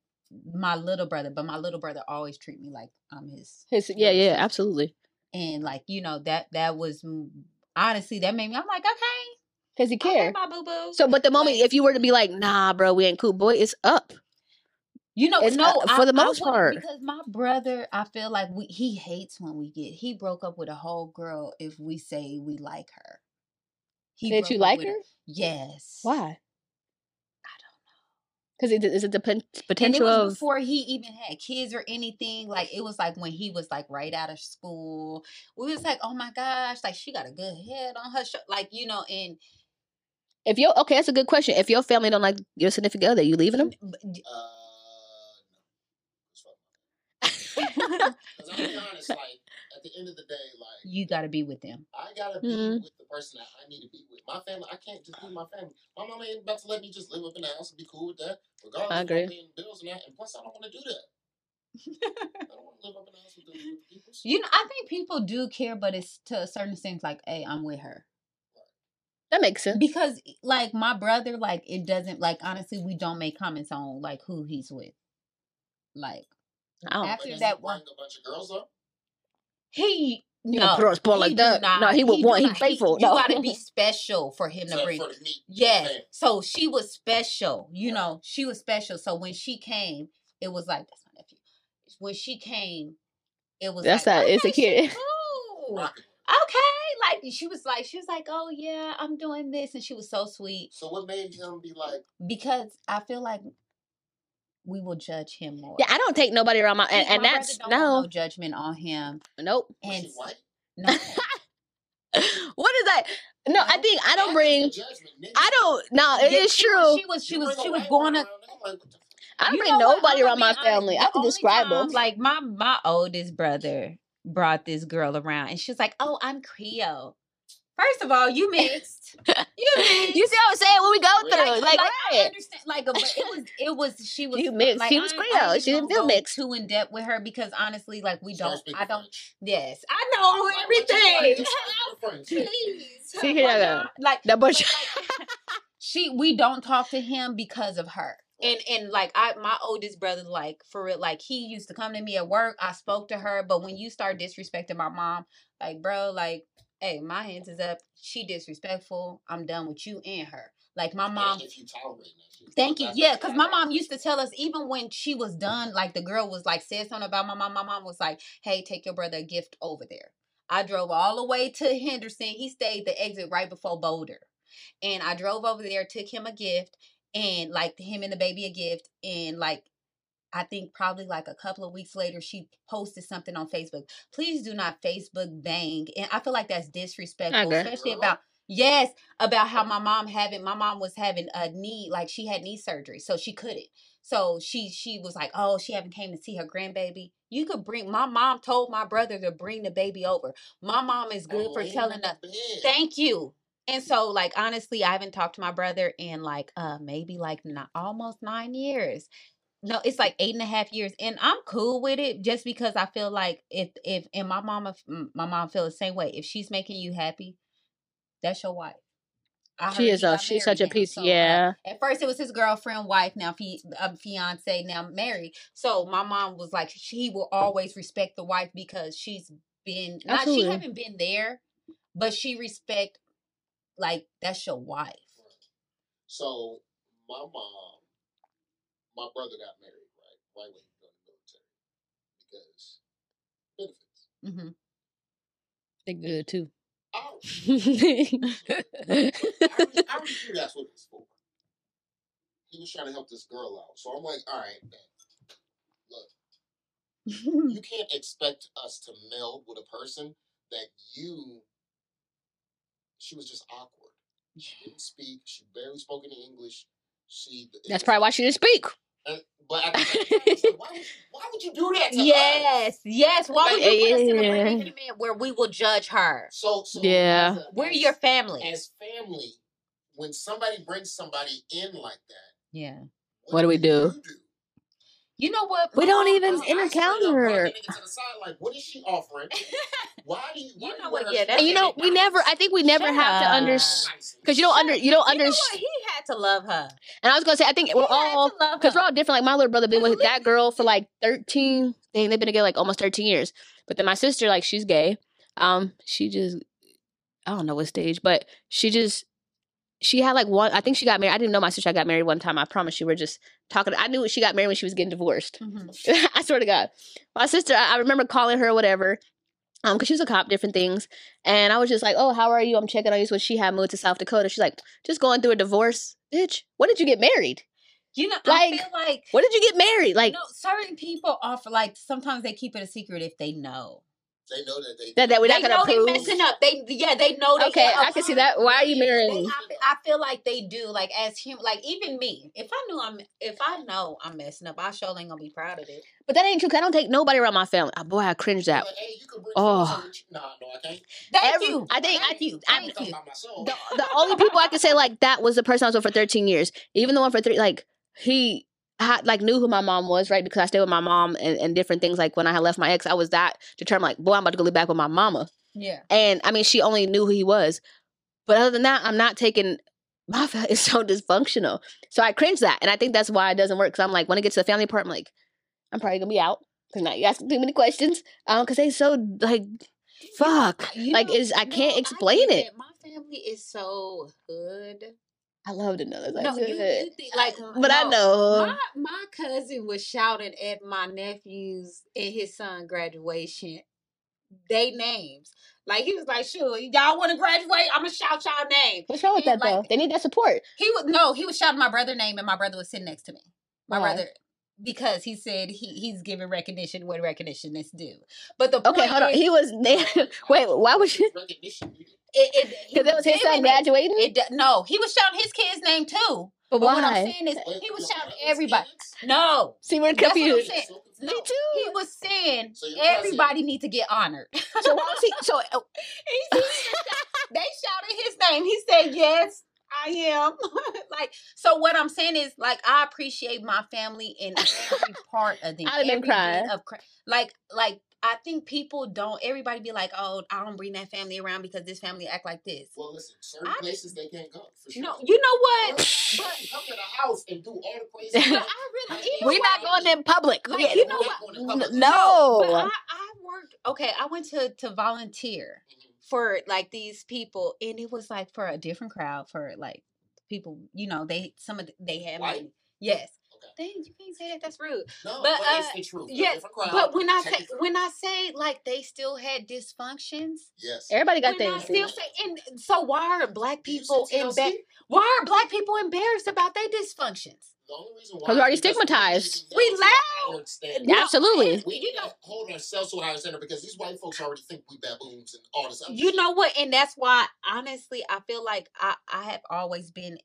"My little brother," but my little brother always treat me like I'm his, his, yeah, yeah, absolutely. and like you know that that was honestly that made me. I'm like, okay, Because he okay, care. my boo boo. So, but the moment Like- if you were to be like, nah, bro, we ain't cool, boy, it's up. You know, It's, no, uh, for I- the most part. because my brother, I feel like we he hates when we get. He broke up with a whole girl if we say we like her. He Did you like her? Yes. Why? I don't know. Because it is it the it potential was of before he even had kids or anything. Like it was like when he was like right out of school. We was like, oh my gosh, like she got a good head on her. Sh-. Like you know, and if your okay, that's a good question. If your family don't like your significant other, you leaving them? Uh, no. It's fuck. *laughs* Because I'm honest, like at the end of the day, like you got to be with them. I gotta be Mhm. with the person that I need to be with. My family, I can't just be with my family. My mama ain't about to let me just live up in the house and be cool with that. Regardless I of agree. I'm paying bills and that. And plus, I don't want to do that. *laughs* I don't want to live up in the house with the, people. You know, I think people do care, but it's to a certain extent. Like, hey, I'm with her. That makes sense. because like my brother like it doesn't like honestly we don't make comments on like who he's with like I don't. But after that one a bunch of girls up? he You no don't throw a sport like he do that. not. No, he would do want. He faithful. you no. gotta be *laughs* special for him to Except bring for the meat. yes Okay. so she was special you know she was special so when she came it was like that's my nephew when she came it was That's like, not okay, insecure. she cool. Okay like she was like she was like oh yeah i'm doing this and she was so sweet So what made him be like? because I feel like we will judge him more. Yeah, I don't take nobody around my and, and brother that's don't want no, no judgment on him. nope. And she white? no, *laughs* what is that? No, I think I don't bring. judgment. I don't. No, it Yeah, is she true. Was, she was she You was she was going to. around, nigga, like, what the fuck? I don't You bring nobody around my family. the I can describe time, them. Like my my oldest brother brought this girl around, and she was like, "Oh, I'm Creole." First of all, you *laughs* mixed. You mixed. You see what I'm saying? What we go Like- through, like, I understand, like, but it was, it was, she was. You mixed. Like, She was I Creole. She didn't gonna feel mixed. Too in depth with her because honestly, like, we Start don't. I don't. French. Yes, I know Like, what everything. Just *laughs* start speaking French. Please, See, here why you go. not? Like, That but, bunch. like, *laughs* she, we don't talk to him because of her. And and like I, my oldest brother, like for real, like he used to come to me at work. I spoke to her, but when you start disrespecting my mom, like bro, like, hey, my hands is up. She disrespectful. I'm done with you and her. Like my mom, If you tolerate that. Thank you. Yeah, because my mom used to tell us even when she was done, like the girl was like said something about my mom. My mom was like, "Hey, take your brother a gift over there." I drove all the way to Henderson. He stayed the exit right before Boulder, and I drove over there, took him a gift, and like him and the baby a gift, and like. I think probably like a couple of weeks later, she posted something on Facebook. Please do not Facebook bang, and I feel like that's disrespectful, agree. especially about Yes, about how my mom having my mom was having a knee like she had knee surgery, so she couldn't. So she she was like, oh, she haven't came to see her grandbaby. You could bring. My mom told my brother to bring the baby over. My mom is good Oh, for telling us. Thank you. And so, like honestly, I haven't talked to my brother in like uh maybe like not almost nine years. No, it's like eight and a half years, and I'm cool with it just because I feel like if if and my mama my mom feel the same way. If she's making you happy, that's your wife. I She is a she's such a piece. so, uh, yeah. at first, it was his girlfriend, wife, now fi- um, fiance, now married. So my mom was like, she will always respect the wife because she's been not Absolutely. she haven't been there, but she respect like that's your wife. So my mom, my brother got married right right when he joined the military because benefits. hmm They good too. I, I, already, I already knew that's what it was for. He was trying to help this girl out, so I'm like, all right, man. Look, *laughs* you can't expect us to meld with a person that you. She was just awkward. She didn't speak. She barely spoke any English. She. That's probably why she didn't speak. And, but at the same time, why, would, why would you do that to us? yes, yes. Why would you put us in a yeah. predicament where we will judge her? So, so Yeah. as a- We're as- your family. as family. When somebody brings somebody in like that, yeah. What do we do? you do? You know what? We don't even I- I straight up encounter her. nigga to the side, like, what is she offering? Why do you? *laughs* Why You know what, yeah, that's- And you know, we never. I think we never Shut have to understand because you don't under. You don't You know understand. He had to love her. And I was gonna say, I think we're all because we're all different. Like my little brother been with that girl for like thirteen. They they've been together like almost thirteen years. But then my sister, like, she's gay. Um, she just I don't know what stage, but she just she had like one. I think she got married. I didn't know my sister got married one time. I promise you. We're just talking. I knew she got married when she was getting divorced. Mhm. *laughs* I swear to God. My sister, I I remember calling her or whatever, um, because she was a cop, different things. And I was just like, oh, how are you? I'm checking on you. When she had moved to South Dakota, she's like, just going through a divorce. Bitch, when did you get married? You know, Like, I feel like When did you get married? Like, no, certain people offer like sometimes they keep it a secret if they know. They know that they. That- that we're not know gonna prove- they messing up. They yeah, they know they okay, I can see that. Why are you They, marrying? I, feel, I feel like they do. Like as human, like even me. If I knew I'm, if I know I'm messing up, I sure ain't gonna be proud of it. But that ain't true. 'cause I don't take nobody around my family. Oh, boy, I cringe Like, that. hey, you Oh. friends over to- Nah, no, I can't. Thank Every- you. I think- Thank I- you. I- I'm Thank talking you. about myself. The, the only people I can say like that was the person I was with for 13 years. Even the one for three, like he had like knew who my mom was, right? Because I stayed with my mom and, and different things. Like when I had left my ex, I was that determined. Like, boy, I'm about to go live back with my mama. Yeah. And I mean, she only knew who he was. But other than that, I'm not taking. *laughs* My family is so dysfunctional, so I cringe that, and I think that's why it doesn't work. Because I'm like, when it gets to the family part, I'm like, I'm probably gonna be out because now you're asking too many questions. Um, because they so like, fuck, You like is I can't explain get it. that. My family is so hood. I love to know that. No, you, you think like, uh, but I know. My my cousin was shouting at my nephews and his son graduation. They names like he was like, "Sure, y'all want to graduate? I'm gonna shout y'all name." What's wrong with and, that though? They need that support. He was no, he was shouting my brother name, and my brother was sitting next to me. My brother. Because he said he, he's giving recognition when recognition is due, but the point Okay, hold on. He was *laughs* wait. Why was you? Recognition, it, it, he Because it was his son giving it. graduating. It no, he was shouting his kid's name too. but But what I'm saying is, he was shouting everybody. No, See, we're That's what I'm confused. saying. So No, Me too. he was saying So everybody need to get honored. So why was he? So uh, *laughs* He- he they shouted his name. He said, "Yes, I am." *laughs* like so, what I'm saying is, like, I appreciate my family in every *laughs* part of them. I'd have been crying. Of like, like I think people don't. Everybody be like, "Oh, I don't bring that family around because this family act like this." Well, listen, certain I- places they can't go. For sure. No, you know what? But come to the house and do all the crazy *laughs* stuff. I really, We you know we're not going in public. Like, Yeah, you know what? not going to public. No. But I, I worked. Okay, I went to to volunteer Mhm. For like these people, and it was like for a different crowd for like people. You know, they some of the, they had White? money. Yes. Okay. Dang, you can't say that. That's rude. No, But, but, uh, it's the truth. They're yeah, different crowd. But when I say when I say like they still had dysfunctions, yes, Everybody got when I things. still say, and so why are black people see TLC? emba- Why are black people embarrassed about their dysfunctions? The only reason why 'Cause we're already stigmatized. We, We loud. loud. Standard. Yeah, absolutely. We you need know, to hold ourselves to a higher standard because these white folks already think we baboons and all this other you shit. know what and that's why honestly i feel like i i have always been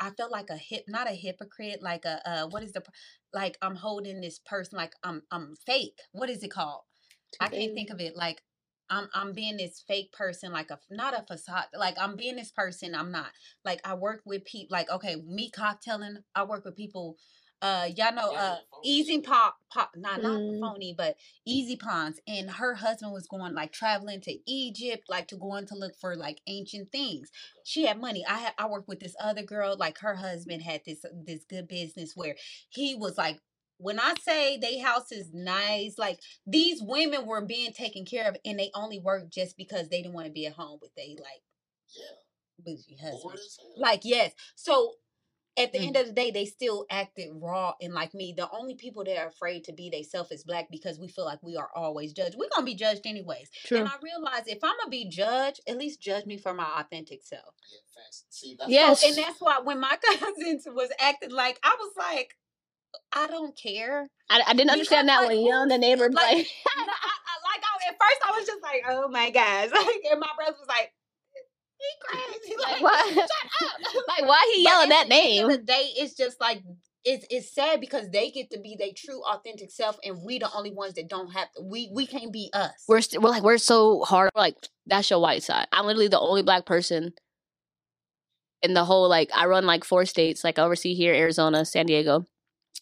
i feel like a hip not a hypocrite like a uh what is the like i'm holding this person like i'm i'm fake what is it called i can't think of it like I'm I'm being this fake person, like a not a facade. Like I'm being this person, I'm not. Like I work with people. Like okay, me cocktailing. I work with people. uh y'all know Yeah, uh easy pop pop not not Mm. phony but easy pawns and her husband was going like traveling to egypt like to go going to look for like ancient things she had money i had i worked with this other girl like her husband had this this good business where he was like when i say they house is nice like these women were being taken care of and they only worked just because they didn't want to be at home with they like Yeah. bougie husband like yes so at the Mm. end of the day, they still acted raw and like me. The only people that are afraid to be themselves is black because we feel like we are always judged. We're gonna be judged anyways. True. And I realize if I'm gonna be judged, at least judge me for my authentic self. Yeah. See, that's Yes. So, and that's why when my *laughs* cousins was acting like, I was like, I don't care. I, I didn't understand Because, that like, when young, the neighbor Like, like, *laughs* no, I, I, like I, at first I was just like, oh my gosh, *laughs* like, and my brother was like, he crazy, *laughs* like why? shut up. like why he yelling at that the end of name? the day, it's just like it's it's sad because they get to be their true authentic self, and we the only ones that don't have to. We we can't be us. We're st- we're like we're so hard. We're like that's your white side. I'm literally the only black person in the whole like I run like four states, like I oversee here, Arizona, San Diego,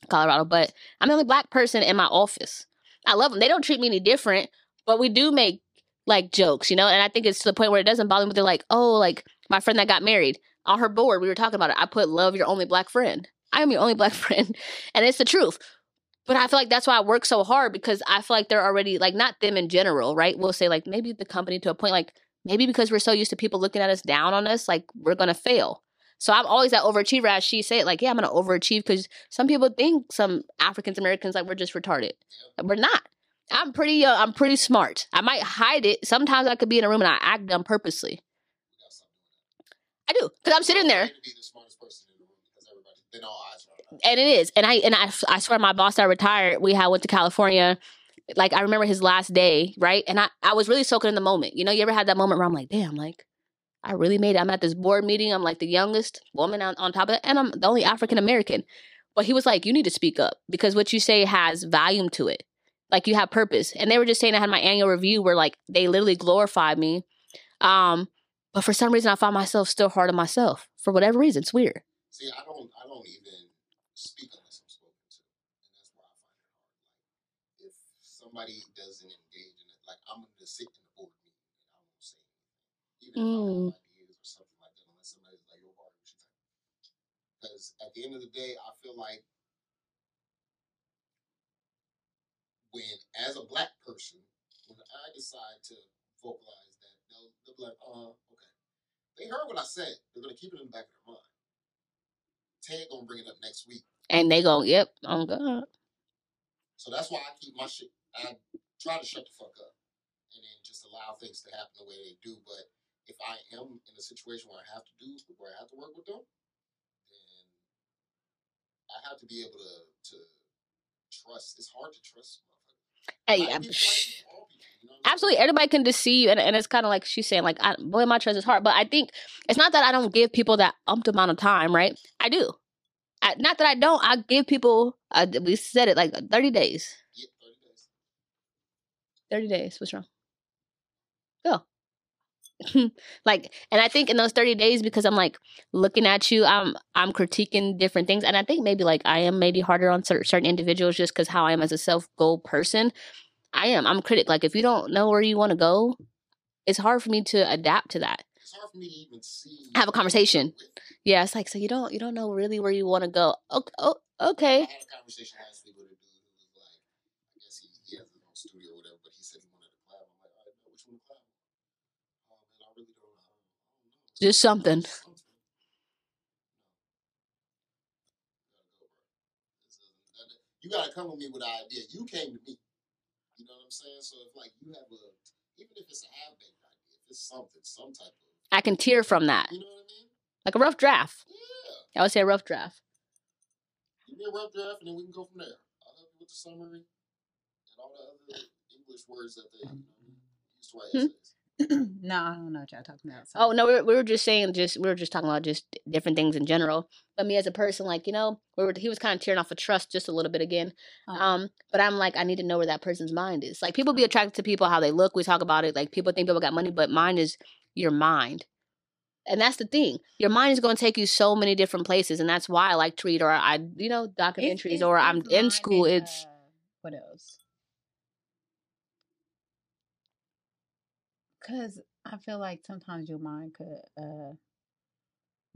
Colorado. But I'm the only black person in my office. I love them. They don't treat me any different, but we do make like jokes, you know. And I think it's to the point where it doesn't bother me. But they're like, oh, like my friend that got married on her board. We were talking about it. I put love your only black friend. I am your only *laughs* black friend, and it's the truth. But I feel like that's why I work so hard because I feel like they're already like not them in general, right? We'll say like maybe the company to a point like maybe because we're so used to people looking at us down on us, like we're gonna fail. So I'm always that overachiever, as she said, like, yeah, I'm gonna overachieve because some people think some Africans Americans like we're just retarded. We're not. I'm pretty. Uh, I'm pretty smart. I might hide it. Sometimes I could be in a room and I act dumb purposely. We gotta stop doing that. I do because I'm sitting there. To be the smartest person in the room because everybody, then all eyes are on us. and it is and i and i, I swear my boss that retired we had went to california like i remember his last day right and i i was really soaking in the moment you know you ever had that moment where i'm like damn like i really made it. I'm at this board meeting. I'm like the youngest woman on, on top of it and i'm the only african american. But he was like you need to speak up because what you say has volume to it. Like you have purpose. And they were just saying i had my annual review where like they literally glorified me um but for some reason i find myself still hard on myself. For whatever reason it's weird. See, I don't, I don't even speak unless I'm spoken to, and that's why I find it hard. If somebody doesn't engage in it, like I'm gonna sit in the board meeting and I won't say anything, even if I Mm. or something like that, unless somebody's like, "Yo, Bart, what you think?" Because at the end of the day, I feel like when, as a black person, when I decide to vocalize that, they'll, they'll be like, "Uh, okay." They heard what I said. They're gonna keep it in the back of their mind. Ted gonna bring it up next week. and they go yep i'm good So that's why I keep my shit. I try to shut the fuck up and then just allow things to happen the way they do. But if I am in a situation where I have to do, where I have to work with them, then I have to be able to to trust. It's hard to trust. Hey, Black I'm- people, people, you know absolutely everybody can deceive and, and it's kind of like she's saying like I, boy my trust is hard but i think it's not that i don't give people that umped amount of time right i do I, not that i don't i give people uh, we said it like 30 days Yeah, thirty days. 30 days what's wrong go *laughs* like and i think in those 30 days because i'm like looking at you i'm i'm critiquing different things and i think maybe like i am maybe harder on cer- certain individuals just because how i am as a self-goal person i am i'm a critic like if you don't know where you want to go it's hard for me to adapt to that It's hard for me to even see. Have a conversation. yeah it's like so you don't you don't know really where you want to go okay, oh, okay had a conversation last week with a dude who was like, I guess he, he has his own studio or whatever, but he said he wanted to collab. I'm like, all right, man, which one to collab? on?" Oh man, I really don't, I don't, I don't know. Just something. You gotta come with me with an idea. You came to me. You know what I'm saying? So if like you have a, even if it's a half baked idea, if it's something, some type of, i can tear from that you know what I mean? like a rough draft Yeah. i would say a rough draft Give me a rough draft, and then we can go from there. I'll help you with the summary and all the other English words that they you know, use to write Hmm. essays. *clears throat* no, I don't know what y'all talking about. Oh no, we were, we were just saying just we were just talking about just different things in general. But me as a person, like you know, we were he was kind of tearing off of trust just a little bit again. Oh. Um, but I'm like I need to know where that person's mind is. Like people be attracted to people how they look. We talk about it. Like people think people got money, but mine is your mind. And that's the thing. Your mind is going to take you so many different places, and that's why I like to read, or I, you know, documentaries, It's- or I'm in school. and, It's uh, what else? Cause I feel like sometimes your mind could uh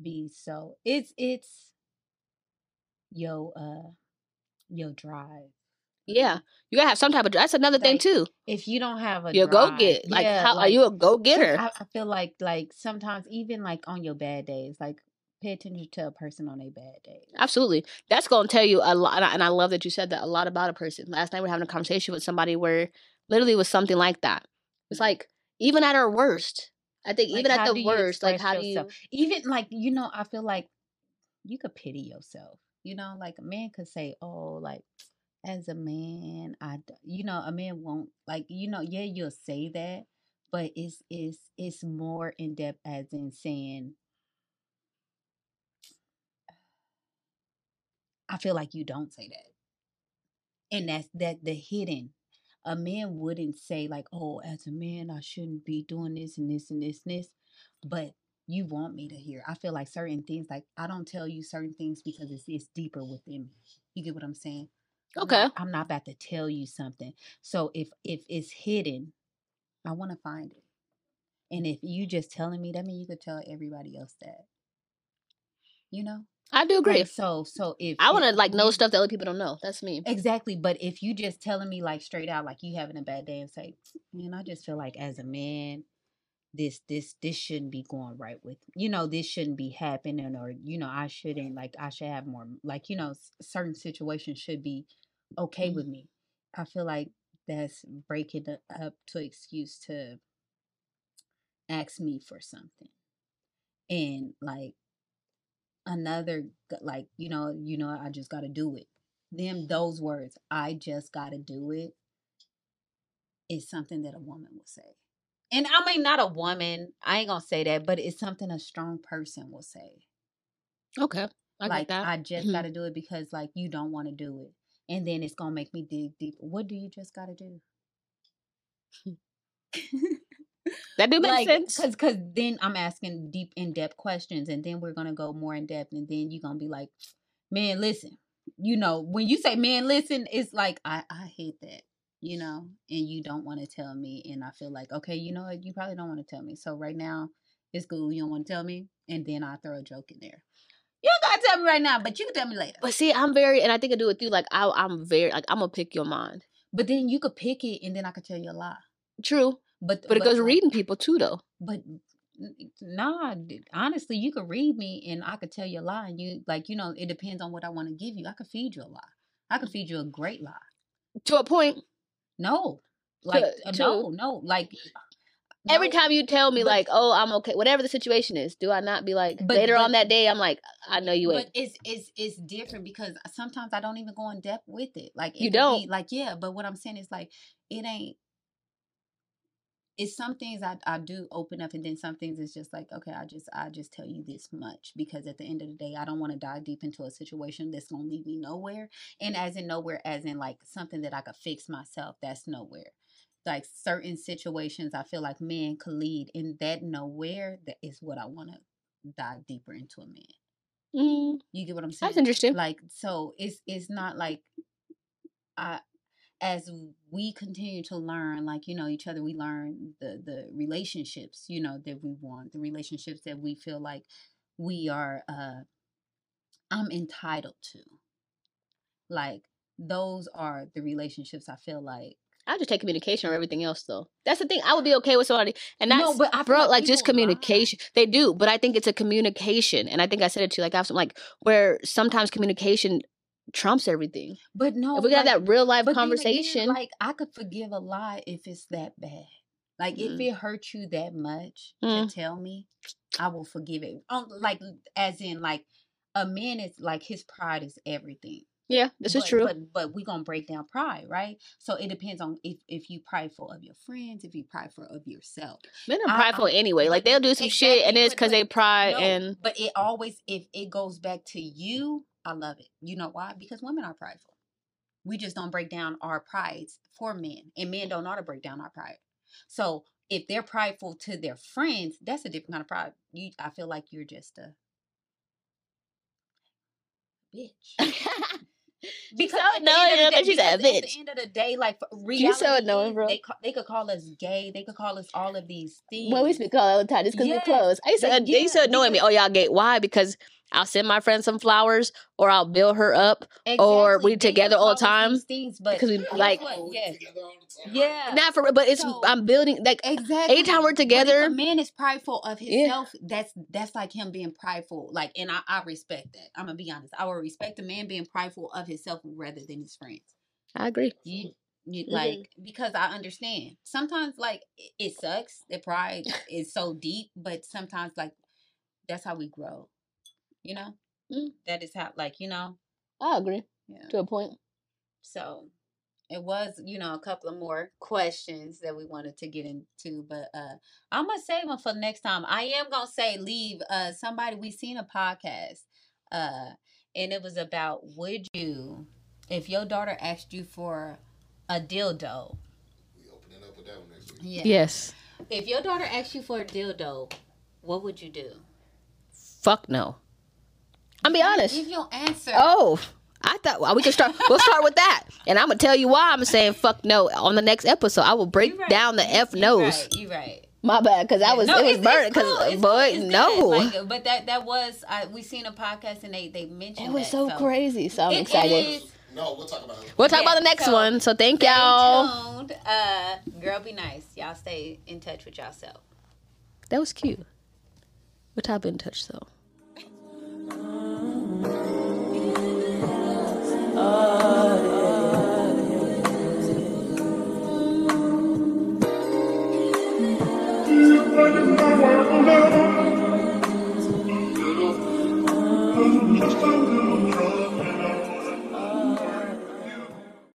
be so it's it's yo uh your drive. yeah, you gotta have some type of. That's another thing too. If you don't have a You go get like yeah, how are you a go getter? I, I feel like like sometimes even like on your bad days, like pay attention to a person on a bad day. Absolutely. That's going to tell you a lot. And I, and I love that you said that a lot about a person. Last night we are having a conversation with somebody where literally was something like that. It's like, even at our worst, I think Like, even at the worst, like, how do you, even like you know i feel like you could pity yourself you know like a man could say oh like as a man I you know a man won't like you know yeah you'll say that but it's it's it's more in depth as in saying i feel like you don't say that. And that's that the hidden a man wouldn't say like oh as a man i shouldn't be doing this and this and this and this but you want me to hear. I feel like certain things like i don't tell you certain things because it's, it's deeper within me. You get what i'm saying? I'm Okay. not- i'm not about to tell you something. So if if it's hidden i want to find it. And if you just telling me that means you could tell everybody else that. You know I do agree. Like, so so if I want to like know stuff that other people don't know. That's me. Exactly, but if you just telling me like straight out, like you having a bad day, and say, "Man, I just feel like as a man, this this this shouldn't be going right with you know this shouldn't be happening, or you know I shouldn't like I should have more like you know certain situations should be okay Mhm. with me." I feel like that's breaking up to excuse to ask me for something, and like another like you know you know i just gotta do it. Them those words i just gotta do it is something that a woman will say. And i mean not a woman i ain't gonna say that but it's something a strong person will say. Okay. I like i just Mhm. gotta do it because like you don't want to do it. And then it's gonna make me dig deep what do you just gotta do *laughs* that do make like, sense. Cause, cause then I'm asking deep, in depth questions, and then we're gonna go more in depth, and then you're gonna be like, "Man, listen." You know, when you say "man, listen," it's like I, I hate that. You know, and you don't want to tell me, and I feel like, okay, you know what? You probably don't want to tell me. So right now, it's cool. You don't want to tell me, and then I throw a joke in there. You don't gotta tell me right now, but you can tell me later. But see, I'm very, and I think I do with you. Like, I, I'm very, like, I'm gonna pick your mind. But then you could pick it, and then I could tell you a lie. True, But but it goes like, reading people too, though. But nah, honestly, you could read me and I could tell you a lie. And you like, you know, it depends on what I want to give you. I could feed you a lie. I could feed you a great lie. To a point. No, like To- uh, to- no, no, like Every time you tell me, but- like, "Oh, I'm okay," whatever the situation is, do I not be like But- later on that day? I'm like, I know you ain't. But it's it's it's different because sometimes I don't even go in depth with it. Like it You don't? like yeah. But what I'm saying is like it ain't. It's some things I, I do open up, and then some things it's just like okay, I just I just tell you this much because at the end of the day, I don't want to dive deep into a situation that's gonna lead me nowhere. And as in nowhere, as in like something that I could fix myself, that's nowhere. Like certain situations, I feel like men could lead in that nowhere. That is what I want to dive deeper into a man. Mm, You get what I'm saying? that's interesting. Like so it's it's not like I as we continue to learn like you know each other we learn the the relationships you know that we want the relationships that we feel like we are uh I'm entitled to like those are the relationships I feel like I just take communication or everything else, though. That's the thing. I would be okay with somebody, and that's No, but I bro, like like just people lie. communication. They do, but I think it's a communication, and I think I said it to you, like I have some like where sometimes communication trumps everything. but no if we got like, that real life But then again, conversation, like I could forgive a lie if it's that bad. Like if Mm. it hurts you that much Mm. to tell me, I will forgive it. Um, like as in like a man is like his pride is everything. yeah, this is true. But but we gonna break down pride, right? So it depends on if if you prideful of your friends, if you prideful of yourself. Men are I- prideful anyway. Like they'll do some shit, and it's because they pride No, and but it always if it goes back to you, I love it. You know why? Because women are prideful. We just don't break down our prides for men, and men don't know how to break down our pride. So if they're prideful to their friends, that's a different kind of pride. You, I feel like you're just a bitch. *laughs* Because so at the end of annoying, the day- but she's a because at the end of the day, like for She's so reality annoying, bro. They ca- they could call us gay. They could call us all of these things. Well, we speak all the time just because Yeah, we're close. I used to, they- they used to yeah, annoy me. Oh, y'all gay. Why? Because I'll send my friend some flowers or I'll build her up or we together all the call time Things, but because we like what? We Yeah. all the time. Yeah. not for but it's So- I'm building like Exactly. anytime we're together- a man is prideful of Yeah. himself. That's that's like him being prideful. Like, and I, I respect that. I'm gonna be honest. I would respect a man being prideful of himself rather than his friends. I agree. You, you Mhm. like because I understand. Sometimes like it, it sucks. The pride *laughs* is so deep, but sometimes like that's how we grow. You know, Mm. that is how like you know. I agree Yeah. to a point. So it was, you know, a couple of more questions that we wanted to get into, but uh I'm gonna save them for next time. I am gonna say leave uh somebody we seen a podcast uh and it was about would you if your daughter asked you for a dildo. We opening up with that one next week. Yeah. Yes. If your daughter asked you for a dildo, what would you do? Fuck no. I'm be honest. Give your answer. Oh, I thought well, we can start. We'll start with that, and I'm gonna tell you why I'm saying fuck no on the next episode. I will break right. down the f You nose. right, you right. My bad, because I was No, it was it's- burning. it's cool, Because it's boy, cool, it's no, Like, but that that was I, we seen a podcast and they they mentioned it was that, so crazy. So I'm It- it excited. is- No, we'll talk about it. We'll talk Yeah, about the next so one. So thank Stay y'all. tuned. Uh, girl, be nice. Y'all stay in touch with yourself. That was cute. What type in touch though? Oh,